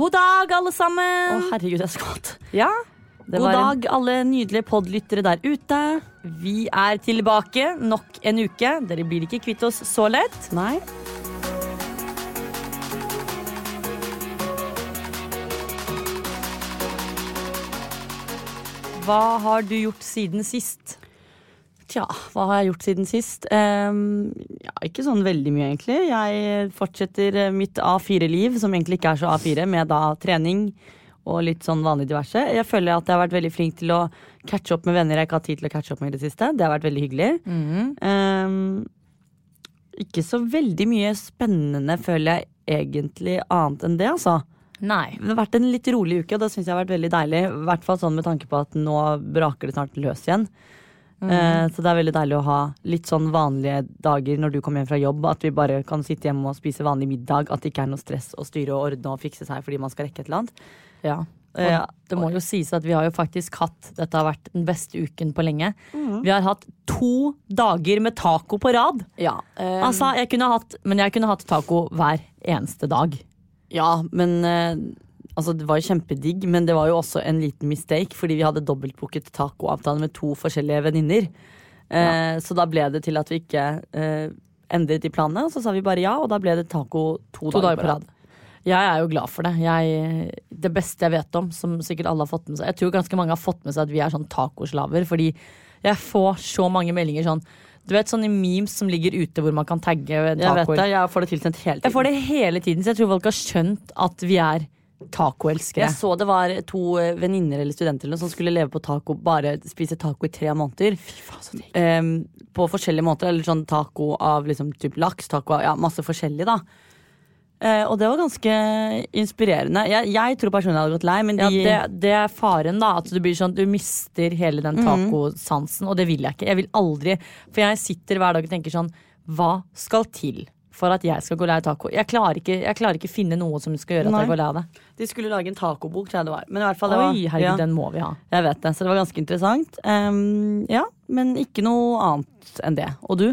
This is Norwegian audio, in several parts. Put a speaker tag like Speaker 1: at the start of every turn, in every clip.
Speaker 1: God dag, alle
Speaker 2: Å,
Speaker 1: sammen!
Speaker 2: herregud, jeg skvatt.
Speaker 1: ja,
Speaker 2: Det
Speaker 1: God
Speaker 2: var en-
Speaker 1: dag, alle nydelige podlyttere der ute. Vi er tilbake nok en uke. Dere blir ikke kvitt oss så lett.
Speaker 2: Nei.
Speaker 1: Hva har du gjort siden sist?
Speaker 2: Tja, hva har jeg gjort siden sist? Um, ja, ikke sånn veldig mye, egentlig. Jeg fortsetter eh, mitt A4-liv, som egentlig ikke er så A4, med da trening og litt sånn vanlig diverse. Jeg føler at jeg har vært veldig flink til å catche opp med venner jeg ikke har tid til å catche opp med i det siste. Det har vært veldig hyggelig. Ehm, ikke så veldig mye spennende, føler jeg egentlig, annet enn det, altså.
Speaker 1: Nei.
Speaker 2: Det har vært en litt rolig uke, og det syns jeg har vært veldig deilig. I hvert fall sånn med tanke på at nå braker det snart løs igjen. Eh, så det er veldig deilig å ha litt sånn vanlige dager når du kommer hjem fra jobb. At vi bare kan sitte hjemme og spise vanlig middag. At det ikke er noe stress å styre og ordne og fikse seg fordi man skal rekke et eller annet.
Speaker 1: Ja. Og
Speaker 2: Eh,
Speaker 1: det må jo sies at vi har jo faktisk hatt Dette har vært den beste uken på lenge. Vi har hatt to dager med taco på rad.
Speaker 2: Ja, um...
Speaker 1: Altså, jeg kunne hatt Men jeg kunne hatt taco hver eneste dag.
Speaker 2: ja men Altså, det var jo kjempedigg, men det var jo også en liten mistake, fordi vi hadde dobbeltbooket tacoavtale med to forskjellige venninner. Eh, Så da ble det til at vi ikke eh, endret de planene, og så sa vi bare ja, og da ble det taco to,
Speaker 1: To dager på rad. Jeg er jo glad for det. Jeg, det beste jeg vet om, som sikkert alle har fått med seg Jeg tror ganske mange har fått med seg at vi er sånn tacoslaver, fordi jeg får så mange meldinger sånn Du vet sånne memes som ligger ute hvor man kan tagge
Speaker 2: Jeg vet det, jeg får det tilsendt hele tiden.
Speaker 1: Jeg får det hele tiden, så jeg tror folk har skjønt at vi er tacoelskere.
Speaker 2: Jeg så det var to eh, venninner eller studenter som skulle leve på taco, bare spise taco i tre måneder. Faen, um, på forskjellige måter. Eller sånn taco av liksom typ laks, taco av ja, masse forskjellig, da. Uh, og det var ganske inspirerende. Jeg, jeg tror personlig jeg hadde gått lei, men de
Speaker 1: Ja, det, det er faren, da. At du blir sånn Du mister hele den tacosansen, mm. og det vil jeg ikke. Jeg vil aldri For jeg sitter hver dag og tenker sånn Hva skal til for at jeg skal gå lei av taco? Jeg klarer ikke, jeg klarer ikke finne noe som skal gjøre at
Speaker 2: Nei.
Speaker 1: jeg går lei av det.
Speaker 2: De skulle lage en tacobok, tror jeg det var. Men i hvert fall, det var,
Speaker 1: Oi, herregud,
Speaker 2: ja,
Speaker 1: den må vi ha.
Speaker 2: Jeg vet det, så det var ganske interessant. Um, ja, men ikke noe annet enn det. Og du?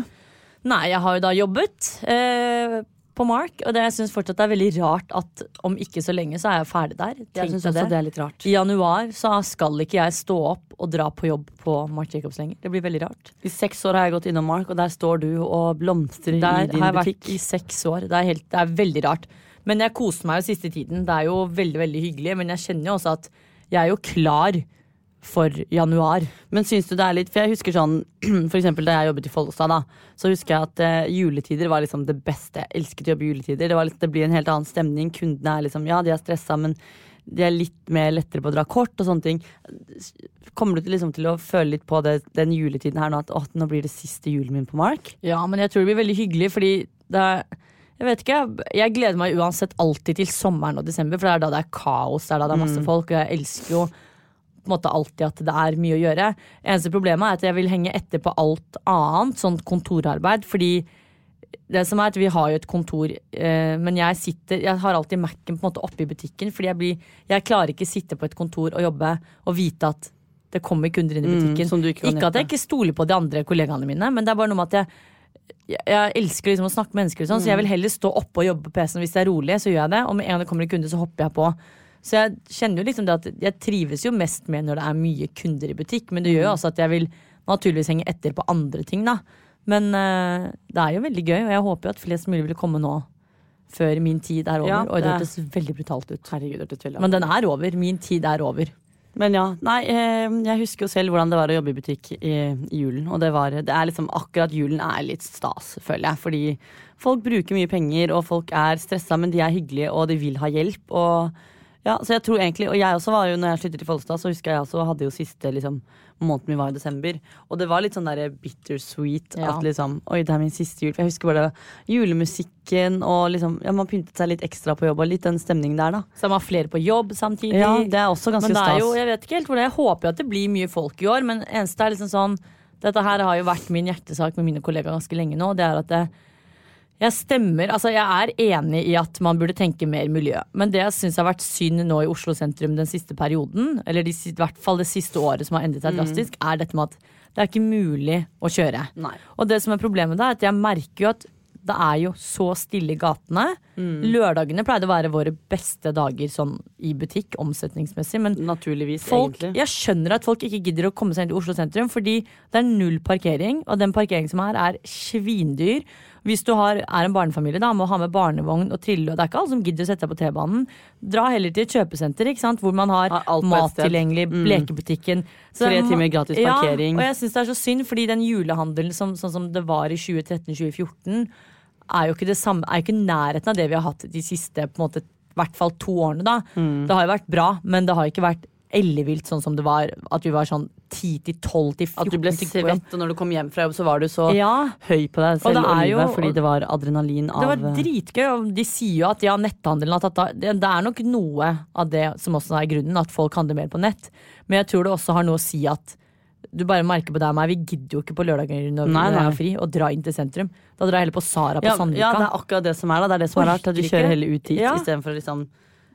Speaker 1: Nei, jeg har jo da jobbet eh, på Mark, og det, jeg syns fortsatt det er veldig rart at om ikke så lenge så er jeg ferdig der.
Speaker 2: Jeg
Speaker 1: synes
Speaker 2: også det er litt rart.
Speaker 1: I januar så skal ikke jeg stå opp og dra på jobb på Mark Jacobs lenger. Det blir veldig rart.
Speaker 2: I seks år har jeg gått innom Mark, og der står du og blomstrer
Speaker 1: Der
Speaker 2: i din
Speaker 1: har jeg
Speaker 2: butikk.
Speaker 1: vært i seks år. Det er, helt, det er veldig rart. Men jeg koser meg jo siste tiden. Det er jo veldig, veldig hyggelig. Men jeg kjenner jo også at jeg er jo klar for januar.
Speaker 2: Men syns du det er litt For jeg husker sånn For eksempel da jeg jobbet i Follestad, da. Så husker jeg at eh, juletider var liksom det beste. Jeg elsket å jobbe i juletider. Det, var litt, det blir en helt annen stemning. Kundene er liksom Ja, de er stressa, men de er litt mer lettere på å dra kort og sånne ting. Kommer du til, liksom, til å føle litt på det, den juletiden her nå at å, nå blir det siste julen min på Mark?
Speaker 1: Ja, men jeg tror det blir veldig hyggelig, fordi det er jeg vet ikke, jeg gleder meg uansett alltid til sommeren og desember, for det er da det er kaos, det er da det er masse folk, og jeg elsker jo på en måte alltid at det er mye å gjøre. Eneste problemet er at jeg vil henge etter på alt annet, sånn kontorarbeid, fordi det som er at Vi har jo et kontor, eh, men jeg sitter Jeg har alltid Mac-en på en måte oppe i butikken. Fordi jeg, blir, jeg klarer ikke sitte på et kontor og jobbe og vite at det kommer kunder inn i butikken.
Speaker 2: som du ikke
Speaker 1: ikke at jeg ikke stoler på de andre kollegaene mine, men det er bare noe med at jeg jeg, jeg elsker liksom å snakke med mennesker, sånn, mm. så jeg vil heller stå oppe og jobbe på PC-en. Hvis det er rolig, så gjør jeg det. Og med en gang det kommer en kunde, så hopper jeg på. Så jeg kjenner jo liksom det at jeg trives jo mest med når det er mye kunder i butikk, men det gjør jo også at jeg vil naturligvis henge etter på andre ting, da. Men uh, det er jo veldig gøy, og jeg håper jo at flest mulig vil komme nå før min tid er over.
Speaker 2: Ja,
Speaker 1: det
Speaker 2: det-
Speaker 1: hørtes veldig brutalt ut.
Speaker 2: Herregud, det
Speaker 1: Men den er over. Min tid er over.
Speaker 2: Men ja, nei, eh, jeg husker jo selv hvordan det var å jobbe i butikk i, i julen. Og det, var, det er liksom akkurat julen er litt stas, føler jeg. Fordi folk bruker mye penger, og folk er stressa, men de er hyggelige, og de vil ha hjelp. Og ja, så jeg tror egentlig, og jeg også var jo, når jeg sluttet i Follestad, så husker jeg også hadde jo siste liksom, måneden min var i desember. Og det var litt sånn der bittersweet
Speaker 1: Ja.
Speaker 2: at liksom Oi, det er min siste jul. For jeg husker bare julemusikken, og liksom Ja, man pyntet seg litt ekstra på jobb, og litt den stemningen der, da.
Speaker 1: Så man har flere på jobb samtidig.
Speaker 2: Ja, det er også ganske
Speaker 1: Men det er jo, jeg vet ikke helt hvordan Jeg håper jo at det blir mye folk i år, men eneste er liksom sånn Dette her har jo vært min hjertesak med mine kollegaer ganske lenge nå. Det er at det, jeg stemmer Altså, jeg er enig i at man burde tenke mer miljø. Men det jeg syns har vært synd nå i Oslo sentrum den siste perioden, eller de, i hvert fall det siste året som har endret seg drastisk, er dette med at det er ikke mulig å kjøre.
Speaker 2: Nei.
Speaker 1: Og det som er problemet da, er at jeg merker jo at det er jo så stille i gatene. Lørdagene pleide å være våre beste dager sånn i butikk, omsetningsmessig. Men
Speaker 2: Naturligvis,
Speaker 1: folk,
Speaker 2: egentlig.
Speaker 1: jeg skjønner at folk ikke gidder å komme seg inn til Oslo sentrum, fordi det er null parkering, og den parkeringen som er, er svindyr. Hvis du har, er en barnefamilie, da, må ha med barnevogn og trille, og det er ikke alle som gidder å sette seg på T-banen. Dra heller til et kjøpesenter, ikke sant? hvor man har
Speaker 2: alt
Speaker 1: mat tilgjengelig,
Speaker 2: Mm.
Speaker 1: lekebutikken. Så
Speaker 2: Tre
Speaker 1: er
Speaker 2: timer gratis parkering.
Speaker 1: Ja, og jeg syns det er så synd, fordi den julehandelen som, sånn som det var i 2013-2014, er jo ikke det samme, er ikke nærheten av det vi har hatt de siste på en måte, i hvert fall to årene. da.
Speaker 2: Mm.
Speaker 1: Det har jo vært bra, men det har ikke vært ellevilt sånn som det var. At vi var sånn 10 til 12 til 14
Speaker 2: At du ble svett, og når du kom hjem fra jobb, så var du så
Speaker 1: Ja,
Speaker 2: høy på deg selv
Speaker 1: det
Speaker 2: og,
Speaker 1: er
Speaker 2: livet
Speaker 1: jo-
Speaker 2: fordi det var adrenalin av
Speaker 1: det var dritgøy, og de sier jo at ja, netthandelen tatt av. Det, det er nok noe av det som også er grunnen, at folk handler mer på nett. Men jeg tror det også har noe å si at du bare merker på deg og meg, vi gidder jo ikke på lørdager når
Speaker 2: Nei, vi
Speaker 1: har fri, å dra inn til sentrum. Da drar jeg heller på Sara på
Speaker 2: ja,
Speaker 1: Sandvika.
Speaker 2: ja, det er akkurat det som er da. Det er det som er rart. At du kjører heller ut hit
Speaker 1: Ja.
Speaker 2: istedenfor liksom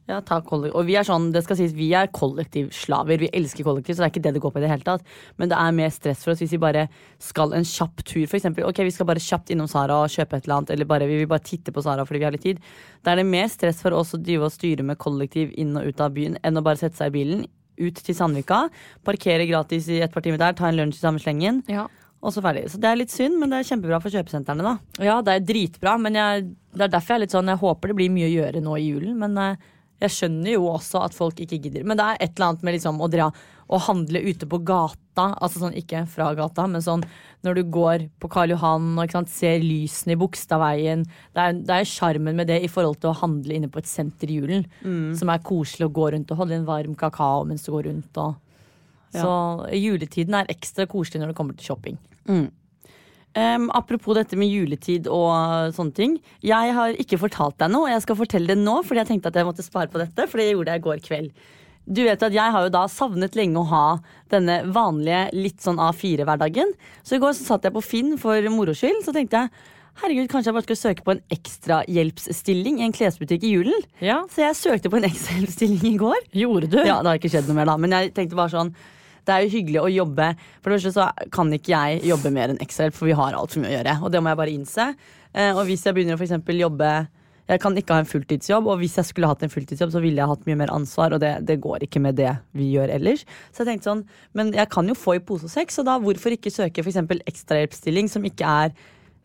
Speaker 2: ja, ta kollektiv. Og vi er sånn, det skal sies, vi er kollektivslaver. Vi elsker kollektiv, så det er ikke det det går på i det hele tatt. Men det er mer stress for oss hvis vi bare skal en kjapp tur, eksempel. Ok, vi skal bare kjapt innom Sara og kjøpe et eller annet, eller bare, vi vil bare titte på Sara fordi vi har litt tid. Da er det mer stress for oss å drive og styre med kollektiv inn og ut av byen enn å bare sette seg i bilen, ut til Sandvika, parkere gratis i et par timer der, ta en lunsj i samme slengen,
Speaker 1: Ja.
Speaker 2: og så ferdig. Så det er litt synd, men det er kjempebra for kjøpesentrene, da.
Speaker 1: Ja, det er dritbra, men jeg, det er derfor jeg er litt sånn Jeg håper det blir mye å gjøre nå i julen, men eh, jeg skjønner jo også at folk ikke gidder. Men det er et eller annet med liksom å dra og handle ute på gata, altså sånn ikke fra gata, men sånn når du går på Karl Johan og ikke sant, ser lysene i Bogstadveien. Det er sjarmen med det i forhold til å handle inne på et senter i julen, som er koselig å gå rundt og holde en varm kakao mens du går rundt. Og, Så juletiden er ekstra koselig når det kommer til shopping.
Speaker 2: Em, apropos dette med juletid og sånne ting. Jeg har ikke fortalt deg noe, og jeg skal fortelle det nå, fordi jeg tenkte at jeg måtte spare på dette. For det gjorde jeg i går kveld. Du vet at Jeg har jo da savnet lenge å ha denne vanlige litt sånn A4-hverdagen. Så i går så satt jeg på Finn for moro skyld. Så tenkte jeg herregud, kanskje jeg bare skal søke på en ekstrahjelpsstilling i en klesbutikk i julen.
Speaker 1: Ja,
Speaker 2: Så jeg søkte på en ekstrahjelpsstilling i går.
Speaker 1: Gjorde du?
Speaker 2: Ja, det har ikke skjedd noe mer da Men jeg tenkte bare sånn Det er jo hyggelig å jobbe. For det første så kan ikke jeg jobbe mer enn ekstrahjelp For vi har alt for mye å gjøre. Og det må jeg bare innse. Eh, Og hvis jeg begynner å for jobbe Jeg kan ikke ha en fulltidsjobb Og hvis jeg skulle hatt en fulltidsjobb Så ville jeg hatt mye mer ansvar Og det, det går ikke med det vi gjør ellers. Så jeg tenkte sånn Men jeg kan jo få i pose og sekk Så da hvorfor ikke søke eksempel ekstrahjelpsstilling Som ikke er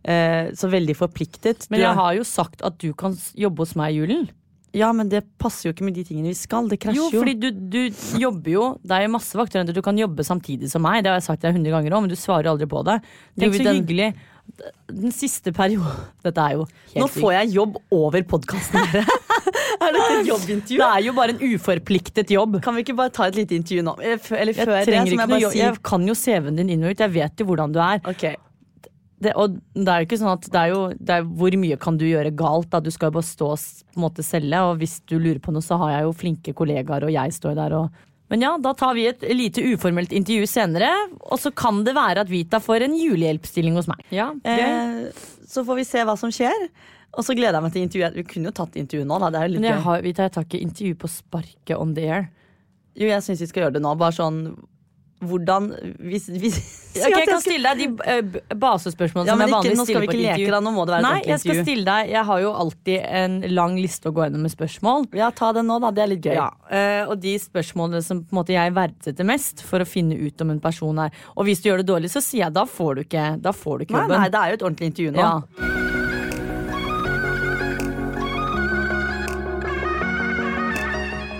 Speaker 2: eh, så veldig forpliktet
Speaker 1: Men jeg har jo sagt at du kan jobbe hos meg i julen.
Speaker 2: Ja, men det passer jo ikke med de tingene vi skal Det krasjer
Speaker 1: Jo,
Speaker 2: jo
Speaker 1: fordi du, du jobber jo Det er jo masse vakter du kan jobbe samtidig som meg. Det har jeg sagt deg hundre ganger òg, men du svarer aldri på det.
Speaker 2: Jo,
Speaker 1: Tenk så
Speaker 2: den-
Speaker 1: hyggelig. Den siste perioden Dette er jo helt
Speaker 2: Nå får jeg jobb over podkasten dere. Er dette et jobbintervju?
Speaker 1: Det er jo bare en uforpliktet jobb.
Speaker 2: Kan vi ikke bare ta et lite intervju nå? Eh, Eller
Speaker 1: Jeg
Speaker 2: før det, jeg
Speaker 1: noe jobb. Jeg kan jo CV-en din inn og ut. Jeg vet jo hvordan du er.
Speaker 2: Ok,
Speaker 1: Det, og det er jo ikke sånn at det er jo det er, Hvor mye kan du gjøre galt? da? Du skal jo bare stå og på en måte selge, og hvis du lurer på noe, så har jeg jo flinke kollegaer, og jeg står der og Men ja, da tar vi et lite uformelt intervju senere, og så kan det være at Vita får en julehjelpstilling hos meg. Ja,
Speaker 2: eh, Så får vi se hva som skjer. Og så gleder jeg meg til intervjuet. Vi kunne jo tatt intervjuet nå, da. Det er jo litt
Speaker 1: Men jeg, har, Vita, jeg tar ikke intervju på sparket on the air.
Speaker 2: Jo, jeg syns vi skal gjøre det nå. Bare sånn hvordan hvis, hvis,
Speaker 1: okay, jeg kan stille deg de eh, basespørsmålene
Speaker 2: Ja,
Speaker 1: som jeg vanligvis stiller
Speaker 2: vi
Speaker 1: på intervju.
Speaker 2: da. Nå må det være et
Speaker 1: Nei,
Speaker 2: ordentlig
Speaker 1: jeg skal stille deg Jeg har jo alltid en lang liste å gå gjennom med spørsmål.
Speaker 2: Ja, ta den nå, da. Det er litt gøy.
Speaker 1: Ja, eh, og de spørsmålene som måte jeg verdsetter mest for å finne ut om en person er Og hvis du gjør det dårlig, så sier jeg da får du ikke, da får du ikke
Speaker 2: Nei,
Speaker 1: jobben.
Speaker 2: nei, det er jo et ordentlig intervju nå.
Speaker 1: ja.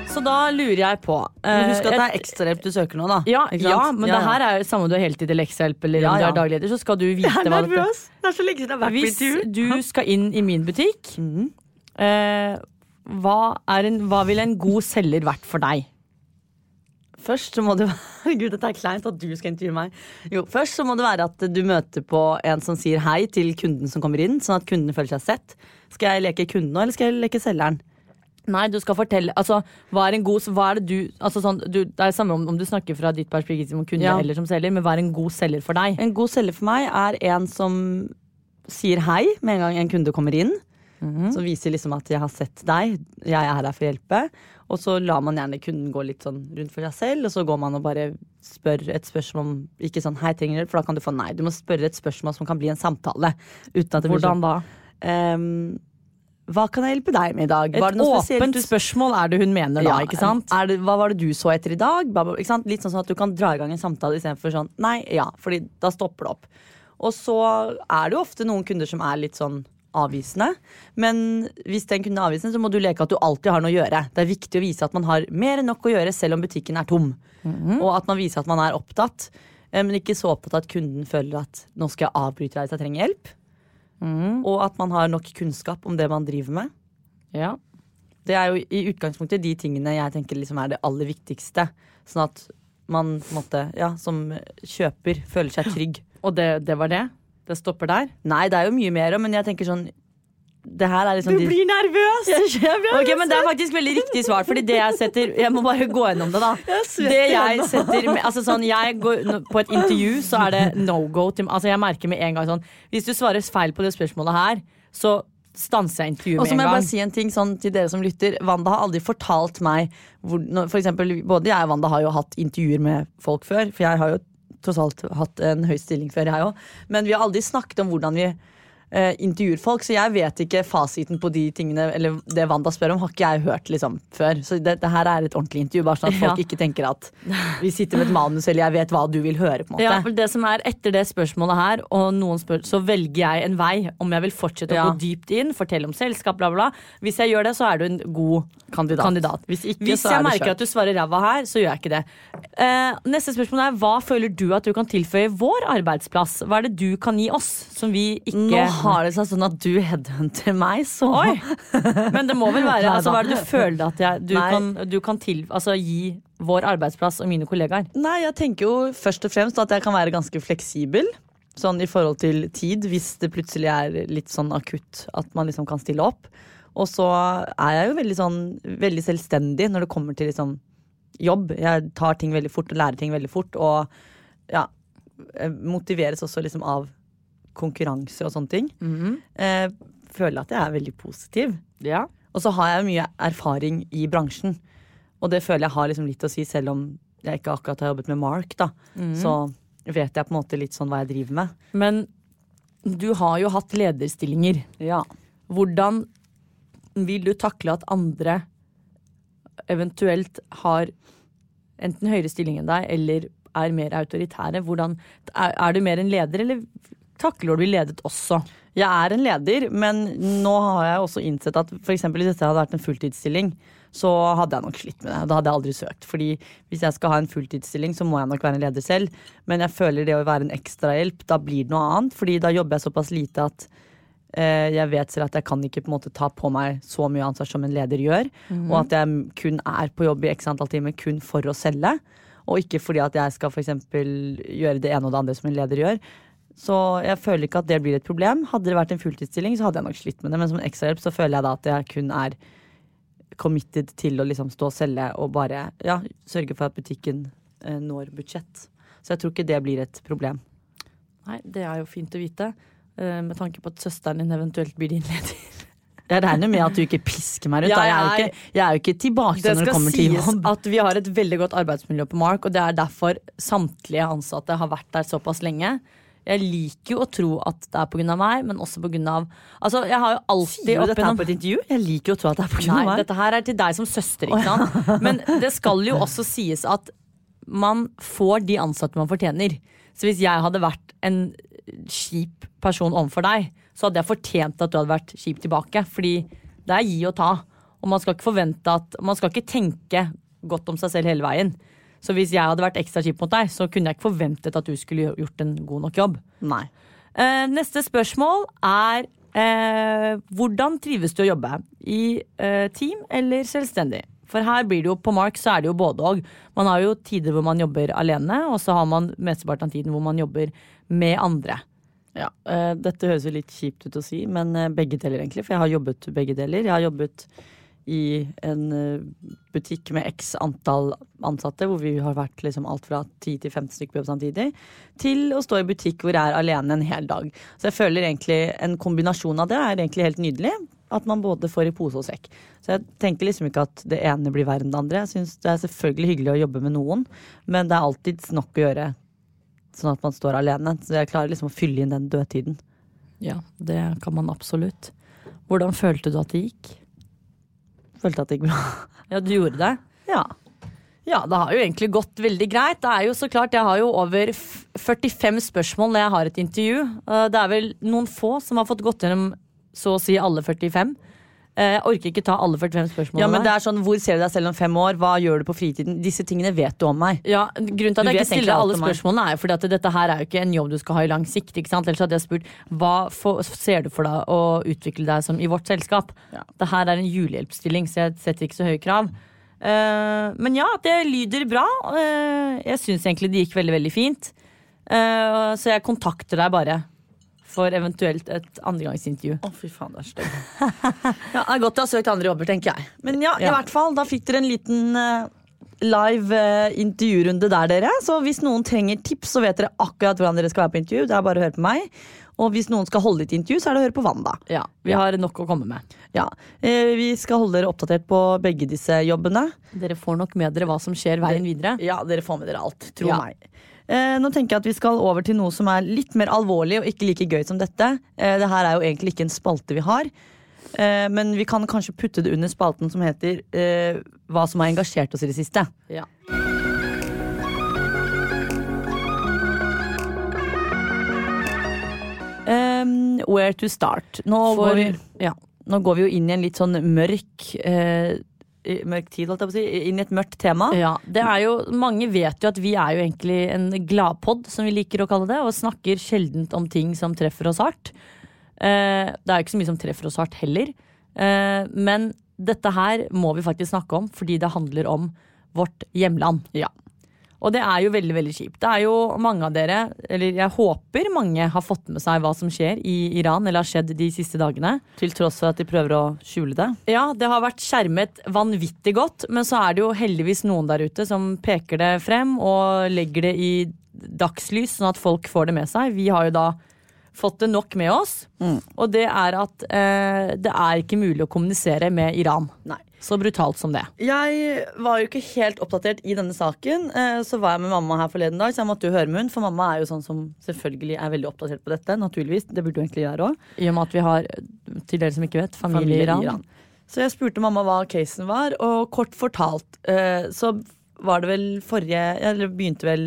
Speaker 1: Så da lurer jeg på
Speaker 2: Men
Speaker 1: eh,
Speaker 2: husk at det
Speaker 1: et-
Speaker 2: er ekstrahjelp du søker nå, da.
Speaker 1: ja, ja, men det her er jo samme om du har heltid eller leksehjelp eller om du er dagleder, så skal du vite
Speaker 2: Jeg er
Speaker 1: hva dette.
Speaker 2: Det er så lenge siden jeg har vært
Speaker 1: Hvis du skal inn i min butikk,
Speaker 2: mm.
Speaker 1: eh, hva, er en, hva ville en god selger vært for deg?
Speaker 2: Først så må det være Gud, dette er kleint at du skal intervjue meg. Jo, først så må det være at du møter på en som sier hei til kunden som kommer inn, sånn at kunden føler seg sett. Skal jeg leke kunden nå, eller skal jeg leke selgeren?
Speaker 1: Nei, du skal fortelle altså, Hva er en god Hva er det du, altså, sånn, du Det er samme om, om du snakker fra ditt perspektiv som kunde
Speaker 2: Ja.
Speaker 1: eller som selger, men hva er en god selger for deg?
Speaker 2: En god selger for meg er en som sier hei med en gang en kunde kommer inn.
Speaker 1: Mhm.
Speaker 2: Som viser liksom at 'jeg har sett deg, jeg er her for å hjelpe'. Og så lar man gjerne kunden gå litt sånn rundt for seg selv, og så går man og bare spør et spørsmål om Ikke sånn 'hei, trenger du hjelp?' For da kan du få nei. Du må spørre et spørsmål som kan bli en samtale.
Speaker 1: Hvordan
Speaker 2: sånn
Speaker 1: da?
Speaker 2: ehm, Hva kan jeg hjelpe deg med i dag?
Speaker 1: Et
Speaker 2: Var det noe
Speaker 1: åpent
Speaker 2: du-
Speaker 1: spørsmål er det hun mener da,
Speaker 2: Ja,
Speaker 1: ikke sant?
Speaker 2: Er det, hva var det du så etter i dag? Litt sånn at du kan dra i gang en samtale istedenfor sånn nei, ja. Fordi da stopper det opp. Og så er det jo ofte noen kunder som er litt sånn avvisende. Men hvis den kunden er avvisende, så må du leke at du alltid har noe å gjøre. Det er viktig å vise at man har mer enn nok å gjøre selv om butikken er tom. Og at man viser at man er opptatt. eh, Men ikke så opptatt at kunden føler at nå skal jeg avbryte deg hvis jeg trenger hjelp. Og at man har nok kunnskap om det man driver med.
Speaker 1: Ja.
Speaker 2: Det er jo i utgangspunktet de tingene jeg tenker liksom er det aller viktigste. Sånn at man måte, ja, som kjøper føler seg trygg.
Speaker 1: Og det, det var det? Det stopper der?
Speaker 2: Nei, det er jo mye mer, men jeg tenker sånn Det her er liksom de-
Speaker 1: nervøs!
Speaker 2: Jeg blir
Speaker 1: Ok, men Det er faktisk veldig riktig svar. Fordi det jeg setter Jeg må bare gå gjennom det, da. Det jeg setter altså sånn, jeg går, På et intervju så er det no go. Til, altså jeg merker med en gang sånn Hvis du svarer feil på det spørsmålet her, så stanser jeg intervjuet med en gang.
Speaker 2: Og så må jeg bare si en ting sånn til dere som lytter. Wanda har aldri fortalt meg hvor, for eksempel, Både jeg og Wanda har jo hatt intervjuer med folk før. For jeg har jo tross alt hatt en høy stilling før, jeg òg. Men vi har aldri snakket om hvordan vi eh, intervjuer folk, så jeg vet ikke fasiten på de tingene Eller det Wanda spør om, har ikke jeg hørt liksom før. Så det, det her er et ordentlig intervju, bare sånn at folk
Speaker 1: Ja.
Speaker 2: ikke tenker at vi sitter med et manus, eller jeg vet hva du vil høre. på en måte
Speaker 1: Ja, for det som er Etter det spørsmålet her, og noen spør, så velger jeg en vei. Om jeg vil fortsette å
Speaker 2: Ja.
Speaker 1: gå dypt inn, fortelle om selskap, bla, bla. Hvis jeg gjør det, så er du en god
Speaker 2: Kandidat. Hvis ikke,
Speaker 1: Hvis jeg
Speaker 2: er
Speaker 1: merker at du svarer ræva her, så gjør jeg ikke det. Eh, neste spørsmål er hva føler du at du kan tilføye vår arbeidsplass? Hva er det du kan gi oss som vi ikke
Speaker 2: Nå har det seg sånn at du headhunter meg, så
Speaker 1: Oi! Men det må vel være altså. Hva er det du føler at jeg, du, kan, du kan til, altså, gi vår arbeidsplass og mine kollegaer?
Speaker 2: Nei, jeg tenker jo først og fremst at jeg kan være ganske fleksibel. Sånn i forhold til tid, hvis det plutselig er litt sånn akutt at man liksom kan stille opp. Og så er jeg jo veldig sånn veldig selvstendig når det kommer til liksom jobb. Jeg tar ting veldig fort og lærer ting veldig fort. Og ja, eh, motiveres også liksom av konkurranse og sånne ting. eh, føler at jeg er veldig positiv.
Speaker 1: Ja.
Speaker 2: Og så har jeg mye erfaring i bransjen. Og det føler jeg har liksom litt å si, selv om jeg ikke akkurat har jobbet med Mark. da Så vet jeg på en måte litt sånn hva jeg driver med.
Speaker 1: Men du har jo hatt lederstillinger.
Speaker 2: Ja.
Speaker 1: Hvordan vil du takle at andre eventuelt har enten høyere stilling enn deg, eller er mer autoritære? Hvordan, er, er du mer en leder, eller takler du ledet også?
Speaker 2: Jeg er en leder, men nå har jeg også innsett at eksempel hvis dette hadde vært en fulltidsstilling, så hadde jeg nok slitt med det. Da hadde jeg aldri søkt. Fordi hvis jeg skal ha en fulltidsstilling, så må jeg nok være en leder selv. Men jeg føler det å være en ekstrahjelp, da blir det noe annet. Fordi da jobber jeg såpass lite at Eh, jeg vet selv at jeg kan ikke på en måte ta på meg så mye ansvar som en leder gjør.
Speaker 1: Mhm.
Speaker 2: Og at jeg kun er på jobb i x antall timer kun for å selge. Og ikke fordi at jeg skal for gjøre det ene og det andre som en leder gjør. Så jeg føler ikke at det blir et problem. Hadde det vært en fulltidsstilling, så hadde jeg nok slitt med det. Men som en ekstrahjelp så føler jeg da at jeg kun er committed til å liksom stå og selge og bare ja, sørge for at butikken eh, når budsjett. Så jeg tror ikke det blir et problem.
Speaker 1: Nei, det er jo fint å vite. eh, Med tanke på at søsteren din eventuelt blir din leder.
Speaker 2: Jeg regner med at du ikke pisker meg ut. Ja,
Speaker 1: Jeg
Speaker 2: er ikke, jeg er jo ikke tilbake
Speaker 1: Det
Speaker 2: når det
Speaker 1: skal
Speaker 2: kommer til
Speaker 1: sies at vi har et veldig godt arbeidsmiljø på Mark, og det er derfor samtlige ansatte har vært der såpass lenge. Jeg liker jo å tro at det er pga. meg, men også pga. Altså, jeg har jo alltid
Speaker 2: Sier du dette her på et intervju? Jeg liker jo å tro at det er på grunn
Speaker 1: Nei,
Speaker 2: meg.
Speaker 1: dette her er til deg som søster, ikke sant? Men det skal jo også sies at man får de ansatte man fortjener. Så hvis jeg hadde vært en kjip person overfor deg, så hadde jeg fortjent at du hadde vært kjip tilbake. Fordi det er gi og ta. Og man skal ikke forvente at Man skal ikke tenke godt om seg selv hele veien. Så hvis jeg hadde vært ekstra kjip mot deg, så kunne jeg ikke forventet at du skulle gjort en god nok jobb.
Speaker 2: Nei.
Speaker 1: Eh, neste spørsmål er eh, hvordan trives du å jobbe? I eh, team eller selvstendig? For her blir det jo, på Mark så er det jo både og. Man har jo tider hvor man jobber alene, og så har man mesteparten av tiden hvor man jobber med andre.
Speaker 2: Ja, eh, Dette høres jo litt kjipt ut å si, men eh, begge deler, egentlig. For jeg har jobbet begge deler. Jeg har jobbet i en eh, butikk med x antall ansatte, hvor vi har vært liksom alt fra 10 til 15 stykker på jobb samtidig, til å stå i butikk hvor jeg er alene en hel dag. Så jeg føler egentlig en kombinasjon av det er egentlig helt nydelig. At man både får i pose og sekk. Så jeg tenker liksom ikke at det ene blir verre enn det andre. Jeg synes Det er selvfølgelig hyggelig å jobbe med noen, men det er alltid nok å gjøre sånn at man står alene. Så jeg klarer liksom å fylle inn den dødtiden.
Speaker 1: Ja, det kan man absolutt. Hvordan følte du at det gikk?
Speaker 2: Følte at det gikk bra.
Speaker 1: Ja, du gjorde det?
Speaker 2: Ja.
Speaker 1: Ja, det har jo egentlig gått veldig greit. Det er jo så klart, Jeg har jo over 45 spørsmål når jeg har et intervju. Eh, Det er vel noen få som har fått gått gjennom så å si alle 45. Eh, Jeg orker ikke ta alle 45 spørsmålene.
Speaker 2: ja, men det er sånn, Hvor ser du deg selv om fem år? Hva gjør du på fritiden? Disse tingene vet du om meg.
Speaker 1: ja, grunnen til at jeg ikke stiller alle spørsmålene, er jo fordi at dette her er jo ikke en jobb du skal ha i lang sikt. ikke sant? Ellers hadde jeg spurt hva for, ser du for deg å utvikle deg som i vårt selskap.
Speaker 2: Ja.
Speaker 1: Det her er en julehjelpsstilling, så jeg setter ikke så høye krav. Uh, men ja, det lyder bra. Uh, jeg syns egentlig det gikk veldig, veldig fint. Uh, så jeg kontakter deg bare for eventuelt et andregangsintervju.
Speaker 2: Å, fy faen, det er stygt. ja, det er godt jeg har søkt andre jobber, tenker jeg. Men ja, i
Speaker 1: Ja.
Speaker 2: hvert fall, da fikk dere en liten eh, live eh, intervjurunde der, dere. Så hvis noen trenger tips, så vet dere akkurat hvordan dere skal være på intervju. Det er bare å høre på meg. Og hvis noen skal holde et intervju, så er det å høre på Wanda.
Speaker 1: Ja, vi har nok å komme med.
Speaker 2: Ja, eh, Vi skal holde dere oppdatert på begge disse jobbene.
Speaker 1: Dere får nok med dere hva som skjer veien videre.
Speaker 2: Ja, dere får med dere alt. Tro
Speaker 1: Ja.
Speaker 2: meg. Eh, nå tenker jeg at vi skal over til noe som er litt mer alvorlig og ikke like gøy som dette. Eh, det her er jo egentlig ikke en spalte vi har. Eh, men vi kan kanskje putte det under spalten som heter eh, Hva som har engasjert oss i det siste.
Speaker 1: Ja.
Speaker 2: Um, where to start? Nå,
Speaker 1: For-
Speaker 2: går vi,
Speaker 1: ja.
Speaker 2: nå går vi jo inn i en litt sånn mørk eh, Mørk tid, holdt jeg på å si. Inn i et mørkt tema.
Speaker 1: Ja, det er jo, Mange vet jo at vi er jo egentlig en gladpod, som vi liker å kalle det, og snakker sjeldent om ting som treffer oss hardt. Eh, det er jo ikke så mye som treffer oss hardt heller. Eh, men dette her må vi faktisk snakke om, fordi det handler om vårt hjemland.
Speaker 2: Ja.
Speaker 1: Og det er jo veldig veldig kjipt. Det er jo mange av dere, eller jeg håper mange har fått med seg hva som skjer i Iran, eller har skjedd de siste dagene.
Speaker 2: Til tross for at de prøver å skjule det.
Speaker 1: Ja, det har vært skjermet vanvittig godt, men så er det jo heldigvis noen der ute som peker det frem og legger det i dagslys, sånn at folk får det med seg. Vi har jo da fått det nok med oss, og det er at eh, det er ikke mulig å kommunisere med Iran.
Speaker 2: Nei.
Speaker 1: Så brutalt som det.
Speaker 2: Jeg var jo ikke helt oppdatert i denne saken. eh, Så var jeg med mamma her forleden dag, så jeg måtte jo høre med hun. For mamma er jo sånn som selvfølgelig er veldig oppdatert på dette. Naturligvis, Det burde du egentlig være òg.
Speaker 1: I og med at vi har, til dere som ikke vet, familie, i Iran.
Speaker 2: Så jeg spurte mamma hva casen var, og kort fortalt eh, så var det vel forrige Eller begynte vel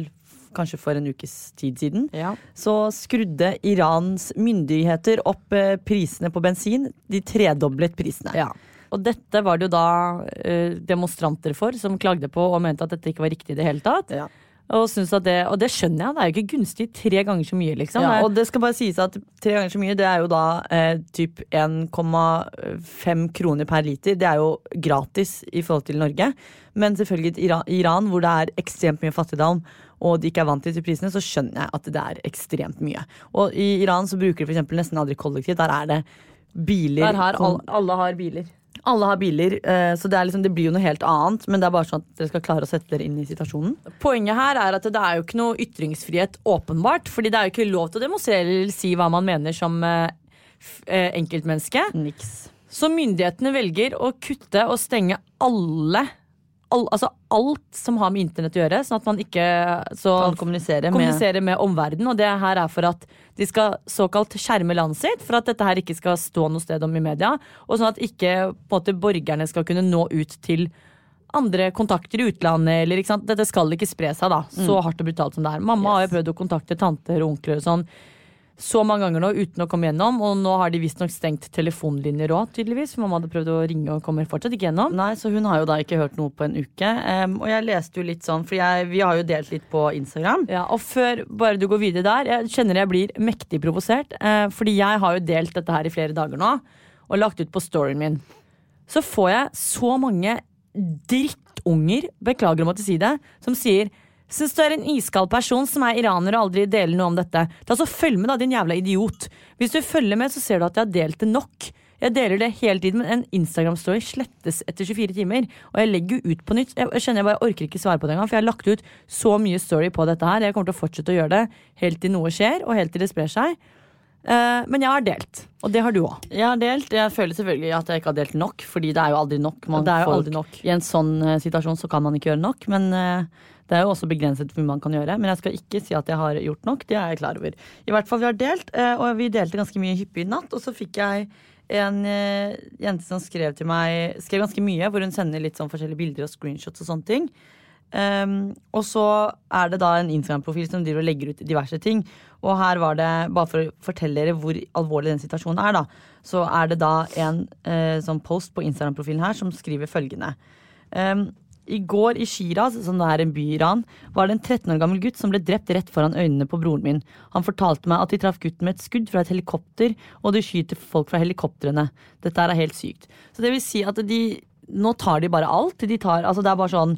Speaker 2: kanskje for en ukes tid siden.
Speaker 1: Ja.
Speaker 2: Så skrudde Irans myndigheter opp eh, prisene på bensin. De tredoblet prisene.
Speaker 1: Ja. Og dette var det jo da eh, demonstranter for, som klagde på og mente at dette ikke var riktig i det hele tatt.
Speaker 2: Ja.
Speaker 1: Og, synes at det, og det skjønner jeg, det er jo ikke gunstig tre ganger så mye, liksom.
Speaker 2: Ja, og det skal bare sies at tre ganger så mye, det er jo da eh, typ 1,5 kroner per liter. Det er jo gratis i forhold til Norge. Men selvfølgelig i Iran, Iran, hvor det er ekstremt mye fattigdom, og de ikke er vant til disse prisene, så skjønner jeg at det er ekstremt mye. Og i Iran så bruker de eksempel nesten aldri kollektivt. Der er det biler.
Speaker 1: Der har alle, alle har biler.
Speaker 2: Alle har biler, eh, så det, liksom, det blir jo noe helt annet. Men det er bare sånn at dere skal klare å sette dere inn i situasjonen.
Speaker 1: Poenget her er at det er jo ikke noe ytringsfrihet åpenbart. Fordi det er jo ikke lov til å demonstrere eller si hva man mener som eh, eh, enkeltmenneske.
Speaker 2: Niks.
Speaker 1: Så myndighetene velger å kutte og stenge alle all, Altså alt som har med internett å gjøre, sånn at man ikke så,
Speaker 2: Kan kommunisere med
Speaker 1: kommunisere med omverdenen. Og det her er for at de skal såkalt skjerme landet sitt, for at dette her ikke skal stå noe sted om i media. Og sånn at ikke måte, borgerne skal kunne nå ut til andre kontakter i utlandet. Eller, ikke sant? Dette skal ikke spre seg da, så hardt og brutalt som det er. Mamma har jo prøvd å kontakte tanter og onkler og sånn så mange ganger nå uten å komme gjennom. Og nå har de visstnok stengt telefonlinjer òg, tydeligvis. For mamma hadde prøvd å ringe og kommer fortsatt ikke gjennom.
Speaker 2: Nei, så hun har jo da ikke hørt noe på en uke. Um, og jeg leste jo litt sånn, for jeg, vi har jo delt litt på Instagram.
Speaker 1: Ja, og før bare du går videre der, jeg kjenner jeg blir mektig provosert. Uh, fordi jeg har jo delt dette her i flere dager nå, og lagt ut på storyen min. Så får jeg så mange drittunger, beklager om å si det, som sier Syns du er en iskald person som er iraner og aldri deler noe om dette. Da så Følg med, da, din jævla idiot. Hvis du følger med, så ser du at jeg har delt det nok. Jeg deler det hele tiden, men en Instagram-story slettes etter 24 timer. Og jeg legger jo ut på nytt. Jeg kjenner jeg bare orker ikke svare på det engang, for jeg har lagt ut så mye story på dette her. Jeg kommer til å fortsette å gjøre det helt til noe skjer, og helt til det sprer seg. Eh, men jeg har delt, og det har du òg.
Speaker 2: Jeg har delt, jeg føler selvfølgelig at jeg ikke har delt nok, fordi det er jo aldri nok. Man
Speaker 1: Det er jo aldri nok.
Speaker 2: I en sånn eh, situasjon så kan man ikke gjøre nok, men eh, det er jo også begrenset hvor man kan gjøre. Men jeg skal ikke si at jeg har gjort nok, det er jeg klar over. I hvert fall vi har delt, og vi delte ganske mye hyppig i natt, og så fikk jeg en jente som skrev til meg Skrev ganske mye, hvor hun sender litt sånn forskjellige bilder og screenshots og sånne ting. Um, og så er det da en Instagram-profil som driver og legger ut diverse ting. Og her var det, bare for å fortelle dere hvor alvorlig den situasjonen er, da, så er det da en eh, sånn post på Instagram-profilen her som skriver følgende. Um, I går i Shiraz, som det er en by i Iran, var det en 13 år gammel gutt som ble drept rett foran øynene på broren min. Han fortalte meg at de traff gutten med et skudd fra et helikopter, og de skyter folk fra helikoptrene. Dette er helt sykt. Så det vil si at de Nå tar de bare alt. De tar, altså det er bare sånn